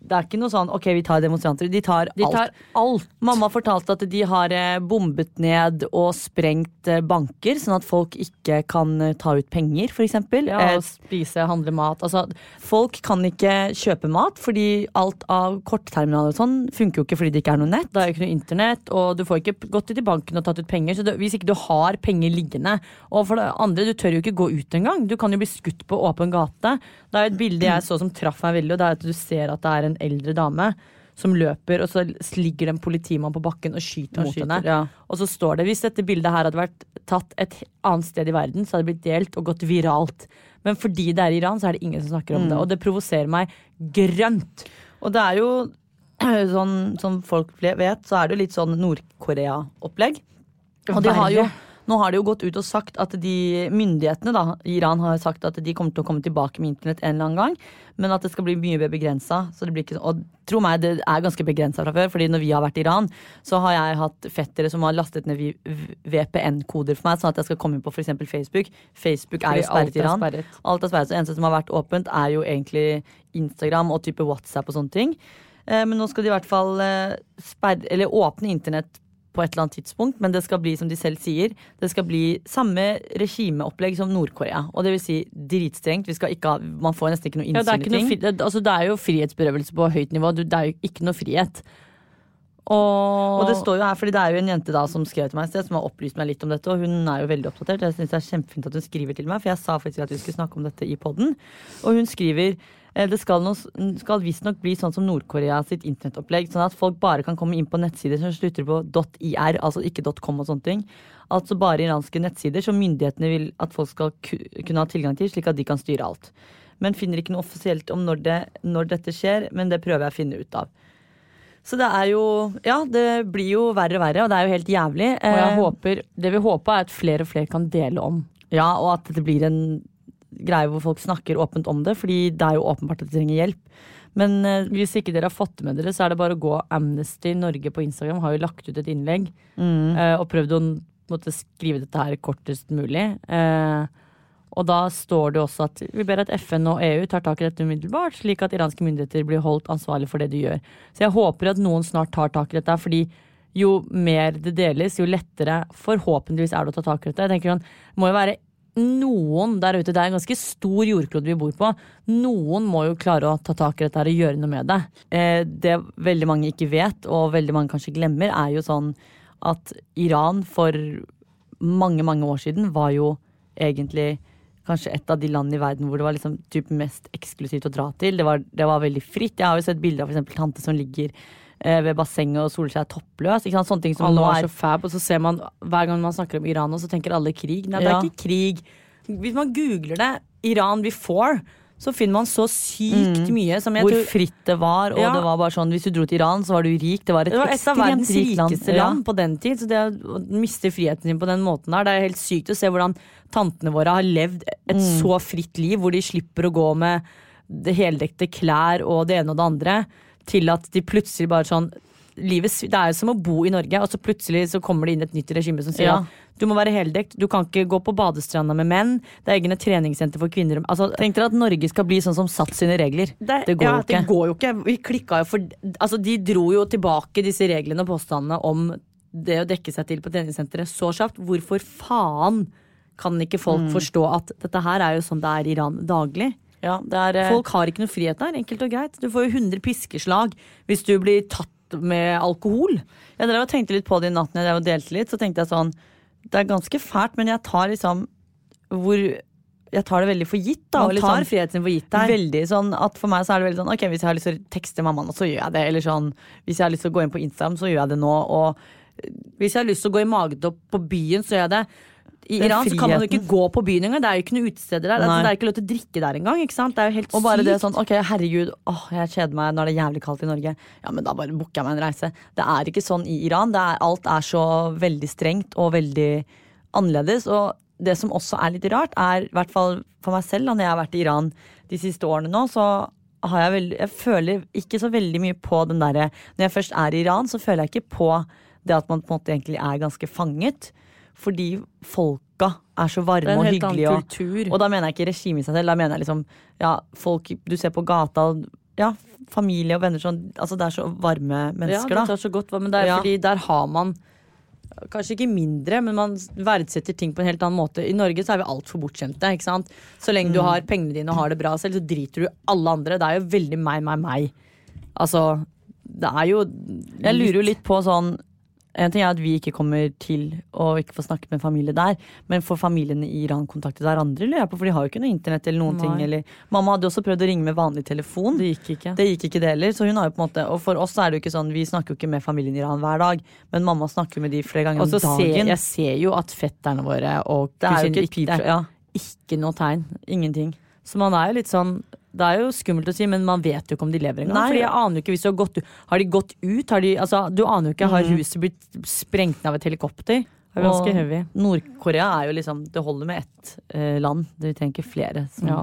Speaker 2: det er ikke noe sånn ok, vi tar demonstranter. De tar,
Speaker 1: De tar alt.
Speaker 2: Mamma fortalte at de har eh, bombet ned og sprengt eh, banker, sånn at folk ikke kan eh, ta ut penger, eksempel.
Speaker 1: Ja, og spise, handle mat. Altså,
Speaker 2: folk kan ikke kjøpe mat, fordi alt av kortterminaler og sånn funker jo ikke fordi det ikke er noe nett.
Speaker 1: det er jo ikke noe internett, og du får ikke gått til banken og tatt ut penger. Så det, hvis ikke du har penger liggende Og for det andre, du tør jo ikke gå ut engang. Du kan jo bli skutt på åpen gate. Det er jo et bilde jeg så som traff meg veldig, og det er at du ser at det er en eldre dame som løper, og så ligger det en politimann på bakken og skyter
Speaker 2: Og
Speaker 1: mot
Speaker 2: skyter,
Speaker 1: henne.
Speaker 2: ja.
Speaker 1: Og så står det hvis dette bildet her hadde vært tatt et annet sted i verden, så hadde det blitt delt og gått viralt. Men fordi det er Iran, så er det ingen som snakker om det. Og det provoserer meg grønt.
Speaker 2: Og det er jo sånn som folk vet, så er det jo litt sånn Nord-Korea-opplegg. Og de har jo, nå har de jo gått ut og sagt at de myndighetene da, Iran har sagt at de kommer til å komme tilbake med internett en eller annen gang, men at det skal bli mye mer begrensa. Og tro meg, det er ganske begrensa fra før, fordi når vi har vært i Iran, så har jeg hatt fettere som har lastet ned VPN-koder for meg, sånn at jeg skal komme inn på f.eks. Facebook. Facebook er jo sperret i Iran. Alt er sperret, så eneste som har vært åpent, er jo egentlig Instagram og type WhatsApp og sånne ting. Eh, Men nå skal de i hvert fall eh, åpne internett på et eller annet tidspunkt, men det skal bli som de selv sier, det skal bli samme regimeopplegg som Nord-Korea. Og det vil si dritstrengt. Vi skal ikke ha, man får nesten ikke noe
Speaker 1: Ja,
Speaker 2: innsyn
Speaker 1: ikke
Speaker 2: i
Speaker 1: noe,
Speaker 2: ting.
Speaker 1: det, altså, det er jo frihetsberøvelse på høyt nivå. Du, det er jo ikke noe frihet. Og,
Speaker 2: Og det står jo her, fordi det er jo en jente da som skrev til meg sted, som har opplyst meg litt om dette, og hun er jo veldig oppdatert. Jeg synes det er kjempefint at hun skriver til meg, for jeg sa faktisk at vi skulle snakke om dette i podden. Og hun skriver det skal, noe- skal visstnok bli sånn som Nord-Korea sitt internettopplegg, sånn at folk bare kan komme inn på nettsider som slutter på .ir, altså ikke .com og sånne ting. Altså bare iranske nettsider som myndighetene vil at folk skal kunne ha tilgang til, slik at de kan styre alt. Men finner ikke noe offisielt om når, det, når dette skjer, men det prøver jeg å finne ut av. Så det er jo Ja, det blir jo verre og verre, og det er jo helt jævlig.
Speaker 1: og jeg
Speaker 2: Eh,
Speaker 1: håper, det vi håper, er at flere og flere kan dele om.
Speaker 2: Ja, og at det blir en greie hvor folk snakker åpent om det, fordi det er jo åpenbart at de trenger hjelp.
Speaker 1: Men eh, hvis ikke dere har fått med dere, så er det bare å gå Amnesty Norge på Instagram. Har jo lagt ut et innlegg eh, og prøvd å måtte skrive dette her kortest mulig. Eh, og da står det også at vi ber at FN og EU tar tak i dette umiddelbart, slik at iranske myndigheter blir holdt ansvarlig for det de gjør. Så jeg håper at noen snart tar tak i dette, fordi jo mer det deles, jo lettere forhåpentligvis er det å ta tak i dette. Jeg tenker sånn, det må jo være noen der ute, det er en ganske stor jordklode vi bor på. Noen må jo klare å ta tak i dette her og gjøre noe med det. Eh, det veldig mange ikke vet, og veldig mange kanskje glemmer, er jo sånn at Iran for mange, mange år siden var jo egentlig kanskje et av de landene i verden hvor det var liksom mest eksklusivt å dra til. Det var, det var veldig fritt. Jeg har jo sett bilder av eksempel tante som ligger ved bassenget og soler seg toppløs. Ikke sant? Sånne ting som
Speaker 2: Alle var
Speaker 1: er
Speaker 2: så fab, og så ser man hver gang man snakker om Iran, og så tenker alle krig. Nei, det
Speaker 1: Ja.
Speaker 2: er ikke krig.
Speaker 1: Hvis man googler det, Iran before, så finner man så sykt mye som jeg
Speaker 2: Hvor
Speaker 1: tror
Speaker 2: fritt det var, og
Speaker 1: Ja.
Speaker 2: det var bare sånn hvis du dro til Iran, så var du rik. Det var et,
Speaker 1: Det var et av verdens rikeste land. Ja. på den tid. Så det å miste friheten sin på den måten der, det er helt sykt å se hvordan tantene våre har levd et
Speaker 2: Mm.
Speaker 1: så fritt liv, hvor de slipper å gå med det heldekte klær og det ene og det andre, til at de plutselig bare sånn Livet, det er jo som å bo i Norge, og så plutselig så kommer det inn et nytt regime som sier
Speaker 2: Ja.
Speaker 1: at du må være heldekt, du kan ikke gå på badestranda med menn, det er egne treningssenter for kvinner. Altså,
Speaker 2: Tenk dere at Norge skal bli sånn som satt sine regler. Det, går
Speaker 1: ja,
Speaker 2: jo ikke.
Speaker 1: Det går jo ikke. Vi klikka jo for Altså, de dro jo tilbake disse reglene og påstandene om det å dekke seg til på treningssenteret så kjapt. Hvorfor faen kan ikke folk
Speaker 2: Mm.
Speaker 1: forstå at dette her er jo sånn det er i Iran daglig?
Speaker 2: Ja, er, eh,
Speaker 1: Folk har ikke noe frihet der, enkelt og greit. Du får jo 100 piskeslag hvis du blir tatt med alkohol.
Speaker 2: Jeg drev og tenkte litt på det i natten jeg drev delte litt, så tenkte jeg sånn Det er ganske fælt, men jeg tar liksom hvor Jeg tar det veldig for gitt, da.
Speaker 1: Man tar
Speaker 2: sånn-
Speaker 1: friheten for gitt der.
Speaker 2: Veldig sånn at For meg så er det veldig sånn Ok, hvis jeg har lyst til å tekste mammaen, så gjør jeg det. Eller sånn Hvis jeg har lyst til å gå inn på Instagram, så gjør jeg det nå. Og
Speaker 1: Hvis jeg har lyst til å gå i magetopp på byen, så gjør jeg det. I
Speaker 2: Den
Speaker 1: Iran så kan man jo ikke gå på byen engang. Det er jo ikke noe utesteder der. Altså, det er ikke lov til å drikke der engang. Ikke sant? Det er jo helt
Speaker 2: Og bare det sånn, ok, herregud, åh, jeg kjeder meg, nå er det jævlig kaldt i Norge. Ja, men da bare booker jeg meg en reise. Det er ikke sånn i Iran. Det er, alt er så veldig strengt og veldig annerledes. Og det som også er litt rart, er, i hvert fall for meg selv, da når jeg har vært i Iran de siste årene nå, så har jeg veldig Jeg føler ikke så veldig mye på den derre Når jeg først er i Iran, så føler jeg ikke på det at man på en måte egentlig er ganske fanget. Fordi folka er så varme
Speaker 1: er
Speaker 2: og hyggelige. Og, og da mener jeg ikke regimet i seg selv, da mener jeg liksom ja, folk du ser på gata, ja, familie og venner sånn, altså det er så varme mennesker,
Speaker 1: Ja,
Speaker 2: det
Speaker 1: tar så godt, men det er
Speaker 2: Ja.
Speaker 1: fordi der har man Kanskje ikke mindre, men man verdsetter ting på en helt annen måte. I Norge så er vi altfor bortskjemte. ikke sant? Så lenge
Speaker 2: Mm.
Speaker 1: du har pengene dine og har det bra selv, så driter du i alle andre. Det er jo veldig meg, meg, meg. Altså, det er jo
Speaker 2: Jeg lurer jo litt på sånn En ting er at vi ikke kommer til å ikke få snakket med familie der, men får familiene i Iran kontaktet hverandre, lurer jeg på, for de har jo ikke noe internett eller noen
Speaker 1: Nei.
Speaker 2: ting. Eller, mamma hadde jo også prøvd å ringe med vanlig telefon.
Speaker 1: Det gikk ikke.
Speaker 2: Det gikk ikke det heller, så hun har jo på en måte Og for oss er det jo ikke sånn, vi snakker jo ikke med familien i Iran hver dag, men mamma snakker med de flere ganger om
Speaker 1: så ser
Speaker 2: dagen.
Speaker 1: jeg ser jo at fetterne våre og
Speaker 2: er
Speaker 1: kusiner
Speaker 2: ikke
Speaker 1: er
Speaker 2: ja,
Speaker 1: ikke noe tegn.
Speaker 2: ingenting.
Speaker 1: Så man er jo litt sånn Det er jo skummelt å si, men man vet jo ikke om de lever engang. Fordi jeg aner jo ikke hvis du har gått Har de gått ut? Har de, altså, du aner jo ikke. Har huset blitt sprengt ned av et helikopter? Det er ganske heavy.
Speaker 2: Nord-Korea er jo liksom Det holder med ett eh, land. Vi trenger ikke flere. Som,
Speaker 1: Ja,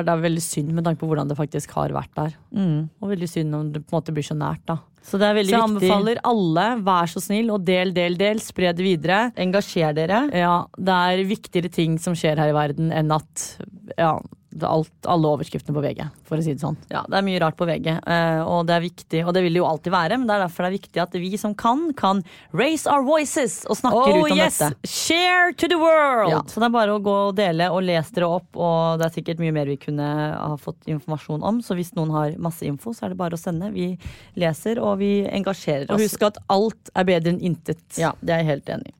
Speaker 1: det er veldig synd med tanke på hvordan det faktisk har vært der.
Speaker 2: mm.
Speaker 1: Og veldig synd om det på en måte blir så nært, da.
Speaker 2: Så det er
Speaker 1: Så jeg
Speaker 2: viktig.
Speaker 1: anbefaler alle, vær så snill, og del, del, del. Spre det videre.
Speaker 2: Engasjer dere.
Speaker 1: Ja, det er viktigere ting som skjer her i verden enn at ja, alt, alle overskriftene på VG, for å si det sånn.
Speaker 2: Ja, det er mye rart på VG, eh, og det er viktig, og det vil det jo alltid være, men det er derfor det er viktig at vi som kan, kan raise our voices og snakker
Speaker 1: Oh
Speaker 2: ut om
Speaker 1: yes!
Speaker 2: dette.
Speaker 1: Share to the world!
Speaker 2: Ja, så det er bare å gå og dele og lese dere opp, og det er sikkert mye mer vi kunne ha fått informasjon om. Så hvis noen har masse info, så er det bare å sende. Vi leser, og vi engasjerer oss.
Speaker 1: Og husk at alt er bedre enn intet.
Speaker 2: Ja, det er jeg helt enig i.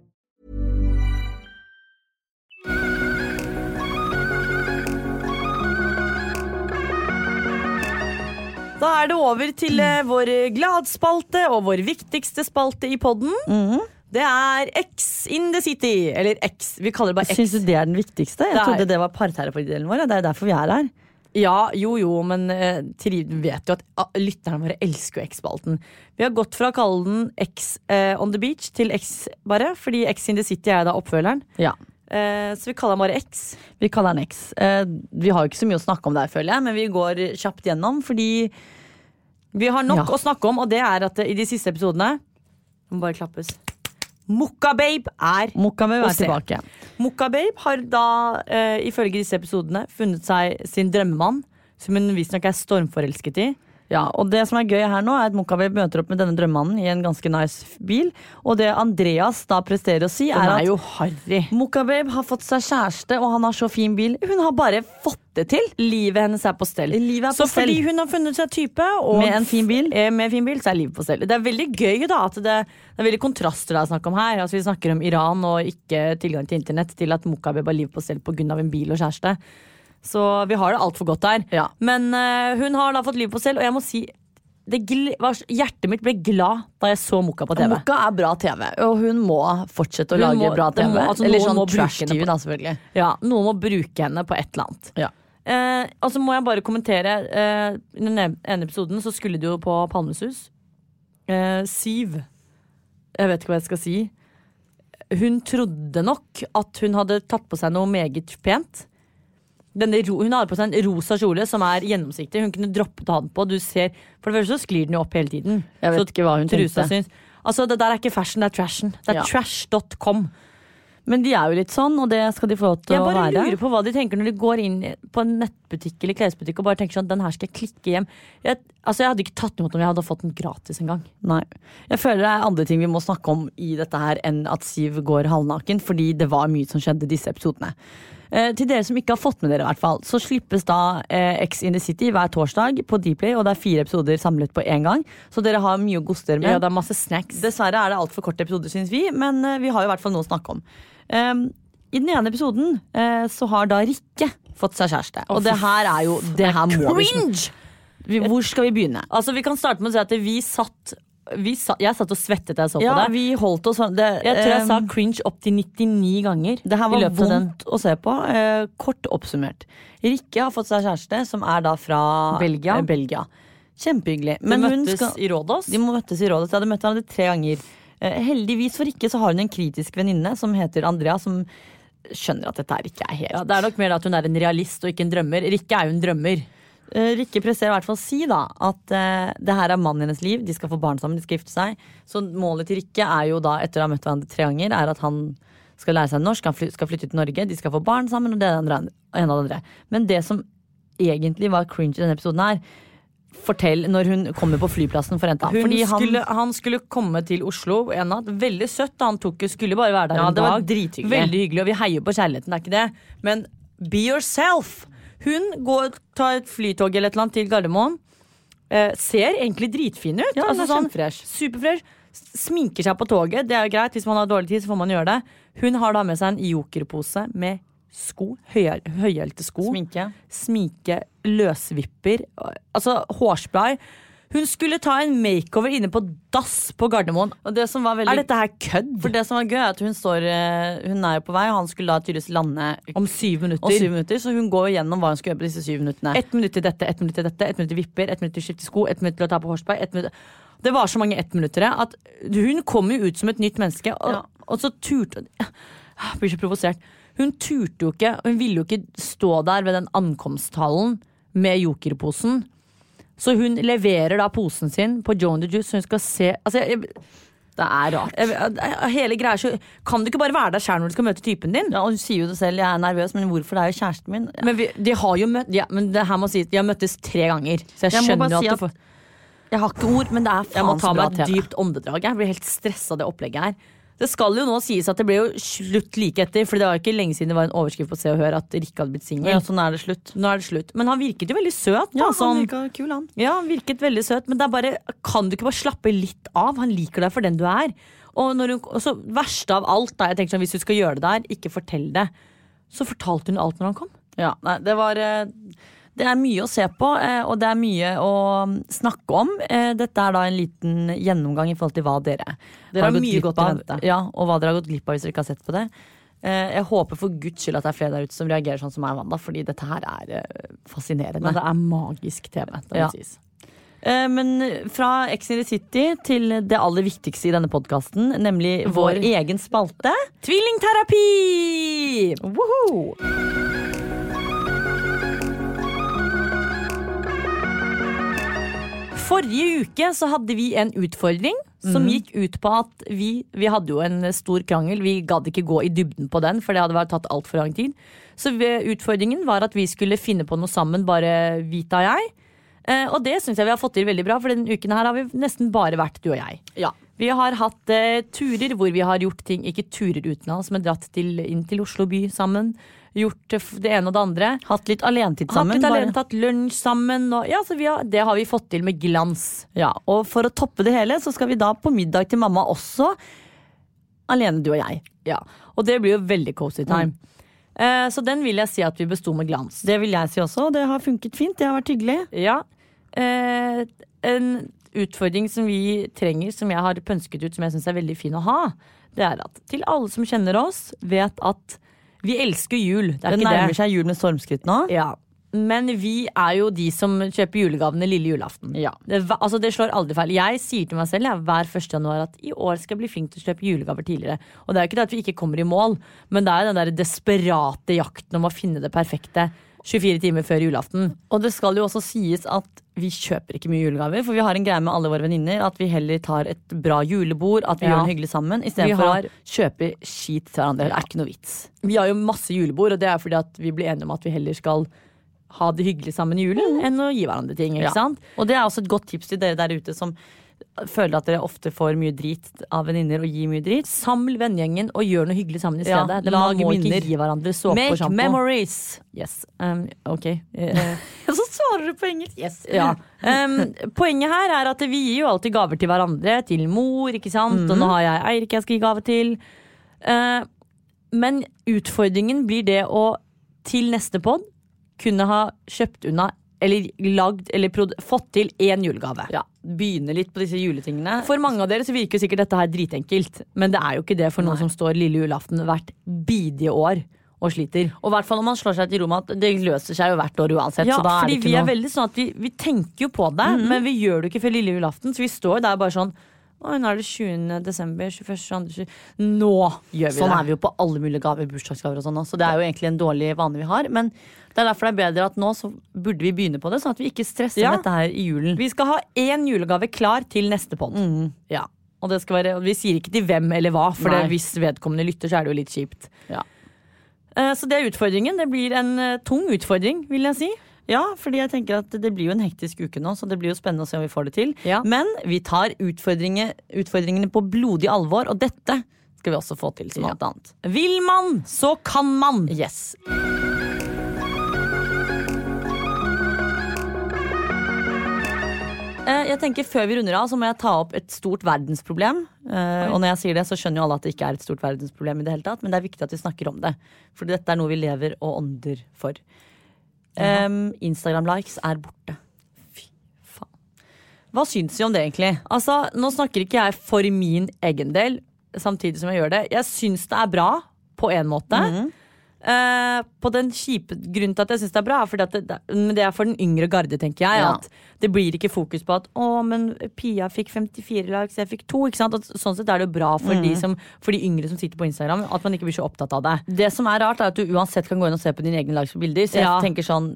Speaker 1: Da er det over til eh, vår gladspalte og vår viktigste spalte i podden.
Speaker 2: Mhm.
Speaker 1: Det er X in the city. Eller X. Vi kaller det bare X.
Speaker 2: Syns du det er den viktigste? Jeg
Speaker 1: Det er-
Speaker 2: trodde det var parterapidelen vår. Det er derfor vi er her.
Speaker 1: Ja, jo jo, men eh, tri- du vet jo at ah, lytterne våre elsker jo X-spalten. Vi har gått fra å kalle den X eh, on the beach til X bare, fordi X in the city er da oppfølgeren.
Speaker 2: Ja.
Speaker 1: Eh, så vi kaller han bare X.
Speaker 2: Vi kaller han X. Eh, vi har jo ikke så mye å snakke om der, føler jeg, men vi går kjapt gjennom, fordi
Speaker 1: Vi har nok
Speaker 2: Ja.
Speaker 1: å snakke om, og det er at eh, i de siste episodene Det må bare klappes. Mokka-babe er
Speaker 2: Mokkamu
Speaker 1: å
Speaker 2: er tilbake.
Speaker 1: Mokka-babe har da, ifølge disse episodene, funnet seg sin drømmemann, som hun visstnok er stormforelsket i.
Speaker 2: Ja, og det som er gøy her nå er at Mokkababe møter opp med denne drømmemannen i en ganske nice bil. Og det Andreas da presterer å si, er
Speaker 1: er
Speaker 2: at
Speaker 1: jo
Speaker 2: har fått seg kjæreste, og han har så fin bil. Hun har bare fått det til!
Speaker 1: Livet hennes er på stell.
Speaker 2: Er
Speaker 1: så
Speaker 2: på stell.
Speaker 1: fordi hun har funnet seg type og
Speaker 2: Med en fin bil.
Speaker 1: eh, med fin bil, så er livet på stell. Det er veldig gøy da at det, det er veldig kontraster det er snakk om her. Altså, vi snakker om Iran og ikke tilgang til internett, til at Mokkabe har livet på stell pga. en bil og kjæreste. Så vi har det altfor godt der.
Speaker 2: Ja.
Speaker 1: Men eh, hun har da fått livet på selv, og jeg må si det gl var, Hjertet mitt ble glad da jeg så Mokka på TV.
Speaker 2: Mokka er bra TV, og hun må fortsette å
Speaker 1: Hun
Speaker 2: lage
Speaker 1: må-
Speaker 2: bra
Speaker 1: det
Speaker 2: TV.
Speaker 1: må- altså,
Speaker 2: Eller
Speaker 1: noen
Speaker 2: sånn
Speaker 1: må bruke
Speaker 2: trash-TV,
Speaker 1: på-
Speaker 2: da, selvfølgelig.
Speaker 1: Ja, Noen må bruke henne på et eller annet.
Speaker 2: Ja.
Speaker 1: Eh, og så må jeg bare kommentere eh, I den ene episoden så skulle de jo på Palmesus. Eh, Siv Jeg vet ikke hva jeg skal si. Hun trodde nok at hun hadde tatt på seg noe meget pent. Denne hun hadde på seg en rosa kjole som er gjennomsiktig. Hun kunne droppet å ha den på. Du ser, for det første så sklir den jo opp hele tiden.
Speaker 2: Jeg vet
Speaker 1: Så
Speaker 2: ikke hva hun
Speaker 1: trusa
Speaker 2: tenkte.
Speaker 1: syns. Altså, det der er ikke fashion, det er trashen. Det er
Speaker 2: Ja.
Speaker 1: trash.com.
Speaker 2: Men de er jo litt sånn, og det skal de få lov til
Speaker 1: Jeg bare lurer på hva de tenker når de går inn på en nettbutikk eller klesbutikk og bare tenker sånn, den her skal jeg klikke hjem. Jeg, altså, jeg hadde ikke tatt imot om jeg hadde fått den gratis en gang.
Speaker 2: Nei. Jeg føler det er andre ting vi må snakke om i dette her enn at Siv går halvnaken, fordi det var mye som skjedde i disse episodene. Eh, til dere som ikke har fått med dere, i hvert fall, så slippes da eh, X in the City hver torsdag på Dplay, og det er fire episoder samlet på én gang. Så dere har mye å goste dere med.
Speaker 1: Ja, det er masse snacks.
Speaker 2: Dessverre er det altfor korte episoder, syns vi, men eh, vi har i hvert fall noe å snakke om. Um, I den ene episoden eh, så har da Rikke fått seg kjæreste. Og det her er jo det her må vi
Speaker 1: Cringe!
Speaker 2: vi, Hvor skal vi begynne?
Speaker 1: Altså, vi kan starte med å si at vi satt, vi satt Jeg satt og svettet da jeg så
Speaker 2: Ja,
Speaker 1: på det.
Speaker 2: vi holdt oss sånn det,
Speaker 1: Jeg tror jeg sa cringe opptil 99 ganger.
Speaker 2: Det her var vondt å se på. Eh, kort oppsummert. Rikke har fått seg kjæreste, som er da fra
Speaker 1: Belgia.
Speaker 2: eh, Belgia. Kjempehyggelig.
Speaker 1: De
Speaker 2: Men hun
Speaker 1: møttes
Speaker 2: skal,
Speaker 1: i Rådås.
Speaker 2: de møttes i Rådås. Jeg hadde møtt hverandre tre ganger. Eh, heldigvis for Rikke så har hun en kritisk venninne som heter Andrea, som skjønner at dette her ikke er helt
Speaker 1: Ja, det er nok mer at hun er en realist og ikke en drømmer. Rikke er jo en drømmer.
Speaker 2: Eh, Rikke presterer i hvert fall å si da at uh, det her er mannen hennes liv. De skal få barn sammen, de skal gifte seg. Så målet til Rikke er jo da, etter å ha møtt hverandre tre ganger, er at han skal lære seg norsk, han fly, skal flytte til Norge, de skal få barn sammen, og det er ene og det andre. Men det som egentlig var cringe i denne episoden her, fortell når hun kommer på flyplassen for Fordi han,
Speaker 1: skulle, han skulle komme til Oslo en natt. Veldig søtt. Han tok, skulle bare være der
Speaker 2: Ja,
Speaker 1: en
Speaker 2: det var
Speaker 1: dag. Veldig hyggelig, og vi heier på kjærligheten, det er ikke det. Men be yourself. Hun går, tar et flytog eller et eller annet til Gardermoen. Eh, ser egentlig dritfin ut.
Speaker 2: Ja,
Speaker 1: altså, sånn. Superfresh. Sminker seg på toget. Det er jo greit. Hvis man har dårlig tid, så får man gjøre det. Hun har da med seg en jokerpose med sko. Høyhælte sko
Speaker 2: sminke.
Speaker 1: sminke, løsvipper, altså hårspray. Hun skulle ta en makeover inne på dass på Gardermoen.
Speaker 2: Det som var veldig
Speaker 1: Er dette her kødd?
Speaker 2: For det som var gøy, er at hun står eh, Hun er jo på vei, og han skulle da tydeligvis lande
Speaker 1: Om syv
Speaker 2: om syv minutter. Så hun går gjennom hva hun skal gjøre på disse syv minuttene.
Speaker 1: Ett minutt til dette, ett minutt til dette, ett minutt til vipper, ett minutt til å skifte sko, ett minutt til å ta på horseback. ett minutt Det var så mange ettminuttere at hun kom jo ut som et nytt menneske, og,
Speaker 2: Ja.
Speaker 1: og så turte Jeg blir så provosert. Hun turte jo ikke, hun ville jo ikke stå der ved den ankomsthallen med jokerposen. Så hun leverer da posen sin på Joan the Juice, så hun skal se altså, jeg,
Speaker 2: Det er rart.
Speaker 1: Hele greia så Kan du ikke bare være der sjæl når du skal møte typen din?
Speaker 2: Ja, og Hun sier jo det selv, jeg er nervøs, men hvorfor? Det er jo kjæresten min. Ja.
Speaker 1: Men vi, de har jo møtt ja, Men det her må sies, de har møttes tre ganger. Så jeg,
Speaker 2: Jeg
Speaker 1: skjønner
Speaker 2: si
Speaker 1: at,
Speaker 2: at
Speaker 1: du får
Speaker 2: Jeg har ikke ord, men det er
Speaker 1: faen bra
Speaker 2: til
Speaker 1: Jeg
Speaker 2: må ta
Speaker 1: meg et dypt åndedrag. Jeg blir helt stressa av det opplegget her. Det skal jo nå sies at det ble jo slutt like etter, for det var ikke lenge siden det var en overskrift på Se og Hør at Rikke hadde blitt singel.
Speaker 2: Ja, sånn er det slutt.
Speaker 1: Nå er det slutt. Men han virket jo veldig søt.
Speaker 2: Ja,
Speaker 1: sånn-
Speaker 2: han virka kul, han.
Speaker 1: Ja, han virket veldig søt, men det er bare Kan du ikke bare slappe litt av? Han liker deg for den du er. Og, når hun, og så verste av alt, da. Jeg tenker sånn, Hvis du skal gjøre det der, ikke fortell det. Så fortalte hun alt når han kom.
Speaker 2: Ja, nei, det var eh, Det er mye å se på, eh, og det er mye å snakke om. Eh, Dette er da en liten gjennomgang i forhold til hva dere,
Speaker 1: Dere har
Speaker 2: gått
Speaker 1: mye
Speaker 2: glipp av. Ja, og hva dere har gått glipp av hvis dere ikke har sett på det. Eh, Jeg håper for guds skyld at det er flere der ute som reagerer sånn som meg og Wanda, fordi dette her er fascinerende.
Speaker 1: Men det er magisk TV. Det
Speaker 2: Ja.
Speaker 1: sies.
Speaker 2: Men fra Ex in the City til det aller viktigste i denne podkasten, nemlig vår
Speaker 1: Vår-
Speaker 2: egen spalte.
Speaker 1: Tvillingterapi!
Speaker 2: Woohoo!
Speaker 1: Forrige uke så hadde vi en utfordring som gikk ut på at vi, vi hadde jo en stor krangel. Vi gadd ikke gå i dybden på den, for det hadde vært tatt altfor lang tid. Så utfordringen var at vi skulle finne på noe sammen, bare Vita og jeg. Eh, og det syns jeg vi har fått til veldig bra, for denne uken her har vi nesten bare vært du og jeg.
Speaker 2: Ja.
Speaker 1: Vi har hatt eh, turer hvor vi har gjort ting, ikke turer utenlands, men dratt til, inn til Oslo by sammen. Gjort det ene og det andre.
Speaker 2: Hatt litt alenetid
Speaker 1: Hatt
Speaker 2: sammen.
Speaker 1: litt alene, tatt lunsj sammen. Og, ja, så vi har, det har vi fått til med glans.
Speaker 2: Ja, og for å toppe det hele, så skal vi da på middag til mamma også. Alene, du og jeg.
Speaker 1: Ja, Og det blir jo veldig cozy time. Eh, så den vil jeg si at vi besto med glans.
Speaker 2: Det vil jeg si også, det har funket fint. Det har vært hyggelig.
Speaker 1: Ja. Eh, en utfordring som vi trenger, som jeg har pønsket ut, som jeg syns er veldig fin å ha, det er at til alle som kjenner oss, vet at vi elsker jul. Det er
Speaker 2: Det nærmer
Speaker 1: det.
Speaker 2: seg jul med stormskritt nå.
Speaker 1: Ja. Men vi er jo de som kjøper julegavene lille julaften.
Speaker 2: Ja.
Speaker 1: Det, altså det slår aldri feil. Jeg sier til meg selv jeg, hver 1. januar at i år skal jeg bli flink til å kjøpe julegaver tidligere. Og det er jo ikke det at vi ikke kommer i mål, men det er den der desperate jakten om å finne det perfekte 24 timer før julaften.
Speaker 2: Og det skal jo også sies at vi kjøper ikke mye julegaver, for vi har en greie med alle våre venninner at vi heller tar et bra julebord, at vi
Speaker 1: Ja.
Speaker 2: gjør det hyggelig sammen, istedenfor
Speaker 1: har-
Speaker 2: å kjøpe skit til hverandre. Det er ikke noe vits.
Speaker 1: Vi har jo masse julebord, og det er fordi at vi blir enige om at vi heller skal ha det hyggelig sammen i julen enn å gi hverandre ting. ikke
Speaker 2: Ja.
Speaker 1: sant?
Speaker 2: Og det er også et godt tips til dere der ute som føler at dere ofte får mye drit av venninner og gir mye drit.
Speaker 1: Saml vennegjengen og gjør noe hyggelig sammen i
Speaker 2: Ja,
Speaker 1: stedet. Det
Speaker 2: lag
Speaker 1: man må
Speaker 2: minner.
Speaker 1: ikke gi hverandre såpe
Speaker 2: Make
Speaker 1: og sjampo.
Speaker 2: memories!
Speaker 1: Yes. Um, ok.
Speaker 2: Så svarer du på engelsk! Yes.
Speaker 1: ja. um, poenget her er at vi gir jo alltid gaver til hverandre. Til mor, ikke sant. Og nå har jeg Eirik jeg skal gi gave til. Uh, men utfordringen blir det å til neste pod kunne ha kjøpt unna eller lagd eller fått til én julegave.
Speaker 2: Ja, Begynne litt på disse juletingene.
Speaker 1: For mange av dere så virker jo sikkert dette her dritenkelt, men det er jo ikke det for noen som står lille julaften hvert bidige år og sliter.
Speaker 2: Og i hvert fall når man slår seg til ro med at det løser seg jo hvert år uansett.
Speaker 1: Ja, fordi vi
Speaker 2: noe er
Speaker 1: veldig sånn at vi, vi tenker jo på det, men vi gjør det jo ikke før lille julaften. Så vi står der bare sånn Oi, nå er det 20. desember, 21. 22. Nå gjør vi
Speaker 2: Sånn
Speaker 1: det.
Speaker 2: er vi jo på alle mulige gaver, bursdagsgaver og sånn òg, Så det er jo egentlig en dårlig vane vi har. Men det er derfor det er bedre at nå så burde vi begynne på det, sånn at vi ikke stresser
Speaker 1: Ja.
Speaker 2: med dette her i julen.
Speaker 1: Vi skal ha én julegave klar til neste pod.
Speaker 2: Mm.
Speaker 1: Ja. Og være, vi sier ikke til hvem eller hva, for det, hvis vedkommende lytter, så er det jo litt kjipt.
Speaker 2: Ja.
Speaker 1: Eh, Så det er utfordringen. Det blir en eh, tung utfordring, vil jeg si.
Speaker 2: Ja, fordi jeg tenker at det blir jo en hektisk uke nå, så det blir jo spennende å se om vi får det til.
Speaker 1: Ja.
Speaker 2: Men vi tar utfordringene, utfordringene på blodig alvor, og dette skal vi også få til som
Speaker 1: Ja.
Speaker 2: annet.
Speaker 1: Vil man, så kan man!
Speaker 2: Yes. Jeg tenker Før vi runder av, så må jeg ta opp et stort verdensproblem. Eh, og når jeg sier det, så skjønner jo alle at det ikke er et stort verdensproblem, i det hele tatt, men det er viktig at vi snakker om det. For dette er noe vi lever og ånder for. Um, Instagram-likes er borte. Fy faen.
Speaker 1: Hva syns vi om det, egentlig? Altså, Nå snakker ikke jeg for min egen del, samtidig som jeg gjør det. Jeg syns det er bra, på en måte. Eh, på den kjipe Grunnen til at jeg syns det er bra, er fordi det, det, men det er for den yngre garde, tenker jeg.
Speaker 2: Ja.
Speaker 1: At det blir ikke fokus på at 'å, men Pia fikk 54 likes, jeg fikk to'. Ikke sant? At, sånn sett er det bra for, de som, for de yngre som sitter på Instagram, at man ikke blir så opptatt av det. Det som er rart, er at du uansett kan gå inn og se på dine egne på bilder. Så jeg
Speaker 2: Ja.
Speaker 1: tenker sånn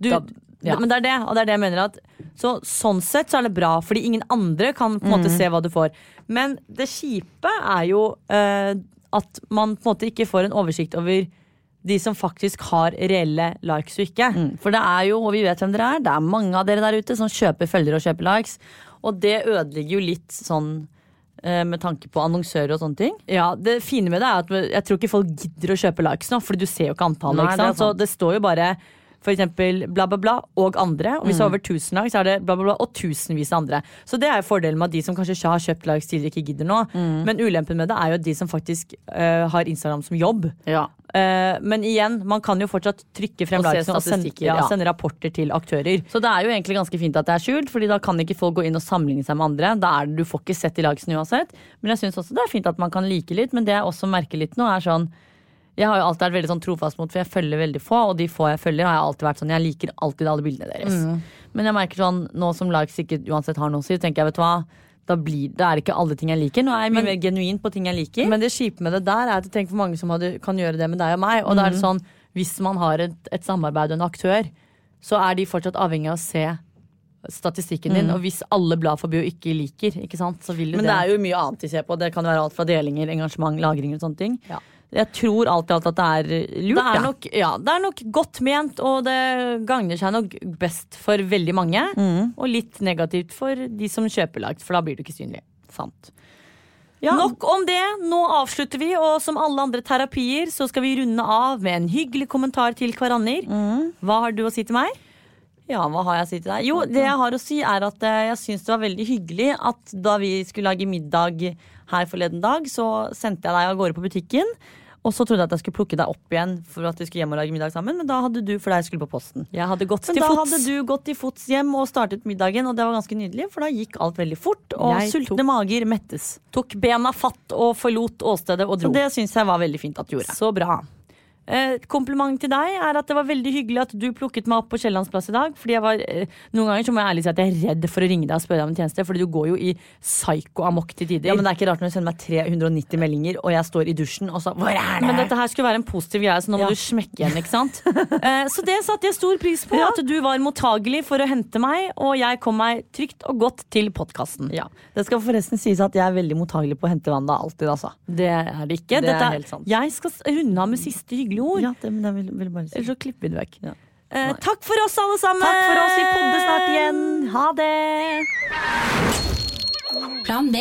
Speaker 1: du,
Speaker 2: Da- ja.
Speaker 1: Men det er det, og det er det jeg mener at så, Sånn sett så er det bra, fordi ingen andre kan på en måte se hva du får. Men det kjipe er jo eh, at man på en måte ikke får en oversikt over de som faktisk har reelle likes og ikke.
Speaker 2: Mm, For det er jo, og vi vet hvem dere er, det er mange av dere der ute som kjøper følgere og kjøper likes.
Speaker 1: Og det ødelegger jo litt sånn eh, med tanke på annonsører og sånne ting. Ja, Det fine med det er at jeg tror ikke folk gidder å kjøpe likes nå, Fordi du ser jo ikke antallet.
Speaker 2: Nei,
Speaker 1: ikke
Speaker 2: det
Speaker 1: sant? Så det står jo bare for eksempel bla, bla, bla og andre. Og hvis det er over 1000 likes, så er det bla, bla, bla og tusenvis av andre. Så det er jo fordelen med at de som kanskje ikke har kjøpt likes tidligere, ikke gidder nå. Men ulempen med det er jo at de som faktisk uh, har Instagram som jobb.
Speaker 2: Ja.
Speaker 1: Uh, men igjen, man kan jo fortsatt trykke frem
Speaker 2: Og se
Speaker 1: og sende, ja,
Speaker 2: ja.
Speaker 1: sende rapporter til aktører.
Speaker 2: Så det er jo egentlig ganske fint at det er skjult, Fordi da kan ikke folk gå inn og sammenligne seg med andre. Da er det, Du får ikke sett de likesene uansett. Men jeg syns også det er fint at man kan like litt. Men det jeg også merker litt nå, er sånn Jeg har jo alltid vært veldig sånn trofast mot, for jeg følger veldig få, og de få jeg følger, har jeg alltid vært sånn Jeg liker alltid alle bildene deres.
Speaker 1: Mm.
Speaker 2: Men jeg merker sånn, nå som likes ikke uansett har noe å si, tenker jeg, vet du hva, da blir det er ikke alle ting jeg liker. Nå er jeg mye
Speaker 1: Men-
Speaker 2: mer genuin på ting jeg liker.
Speaker 1: Men det kjipe med det der er at jeg tenker for mange som hadde, kan gjøre det med deg og meg. Og da er det
Speaker 2: Mhm.
Speaker 1: sånn, hvis man har et, et samarbeid og en aktør, så er de fortsatt avhengig av å se statistikken din. Og hvis alle blad forbi og ikke liker, ikke sant, så vil jo
Speaker 2: Mhm. Men
Speaker 1: det
Speaker 2: det er jo mye annet de ser på. Det kan være alt fra delinger, engasjement, lagring og sånne ting.
Speaker 1: Ja.
Speaker 2: Jeg tror alt i alt at det er lurt.
Speaker 1: det er, nok, ja, det er nok godt ment, og det gagner seg nok best for veldig mange.
Speaker 2: Mm.
Speaker 1: Og litt negativt for de som kjøper likes, for da blir du ikke synlig.
Speaker 2: Sant.
Speaker 1: Nok om det. Nå avslutter vi, og som alle andre terapier så skal vi runde av med en hyggelig kommentar til hverandre.
Speaker 2: Mm.
Speaker 1: Hva har du å si til meg?
Speaker 2: Ja, hva har jeg å si til deg? Jo, det jeg har å si er at eh, jeg syns det var veldig hyggelig at da vi skulle lage middag her forleden dag, så sendte jeg deg av gårde på butikken. Og så trodde jeg at jeg skulle plukke deg opp igjen for at vi skulle hjem og lage middag sammen. Men da hadde du, for deg skulle på posten.
Speaker 1: Jeg hadde gått
Speaker 2: Men
Speaker 1: til
Speaker 2: da hadde du gått til fots hjem og startet middagen, og det var ganske nydelig, for da gikk alt veldig fort, og
Speaker 1: Jeg
Speaker 2: sultne
Speaker 1: tok-
Speaker 2: mager mettes.
Speaker 1: Tok bena fatt og forlot åstedet og dro.
Speaker 2: Så det syns jeg var veldig fint at du gjorde.
Speaker 1: Så bra. Eh, kompliment til deg er at det var veldig hyggelig at du plukket meg opp på Kiellands plass i dag. Fordi jeg var, eh, Noen ganger så må jeg ærlig si at jeg er redd for å ringe deg og spørre deg om en tjeneste, fordi du går jo i psyko-amok til tider.
Speaker 2: Ja, men det er ikke rart når du sender meg 390 meldinger, og jeg står i dusjen, og så Hvor er det?
Speaker 1: Men dette her skulle være en positiv greie, så nå må
Speaker 2: Ja.
Speaker 1: du smekke igjen. ikke sant? Eh, så det satte jeg stor pris på,
Speaker 2: Ja.
Speaker 1: at du var mottagelig for å hente meg, og jeg kom meg trygt og godt til podkasten.
Speaker 2: Ja. Det skal forresten sies at jeg er veldig mottagelig på å hente vann da, alltid, altså.
Speaker 1: Det er det ikke.
Speaker 2: Det er
Speaker 1: Dette,
Speaker 2: helt sant.
Speaker 1: Jeg skal runde av med siste hyggelige ord.
Speaker 2: Ja, det, men jeg vil, vil bare si.
Speaker 1: Ellers så klipper vi det vekk.
Speaker 2: Ja.
Speaker 1: Eh, takk for oss, alle sammen!
Speaker 2: Takk for oss, vi podder snart igjen. Ha det!
Speaker 3: Plan B.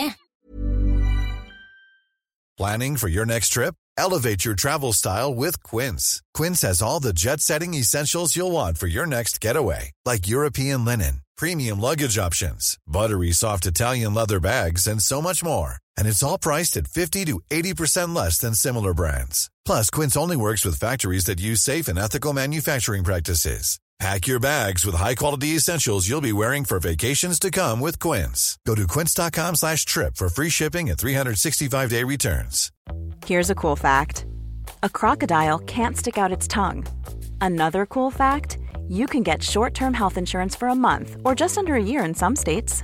Speaker 4: Planning for your next trip? Elevate your travel style with Quince. Quince has all the jet setting essentials you'll want for your next getaway, like European linen, premium luggage options, buttery soft Italian leather bags, and so much more. And it's all priced at 50 to 80% less than similar brands. Plus, Quince only works with factories that use safe and ethical manufacturing practices. Pack your bags with high-quality essentials you'll be wearing for vacations to come with Quince. Go to quince.com slash trip for free shipping and 365-day returns.
Speaker 5: Here's a cool fact a crocodile can't stick out its tongue. Another cool fact you can get short term health insurance for a month or just under a year in some states.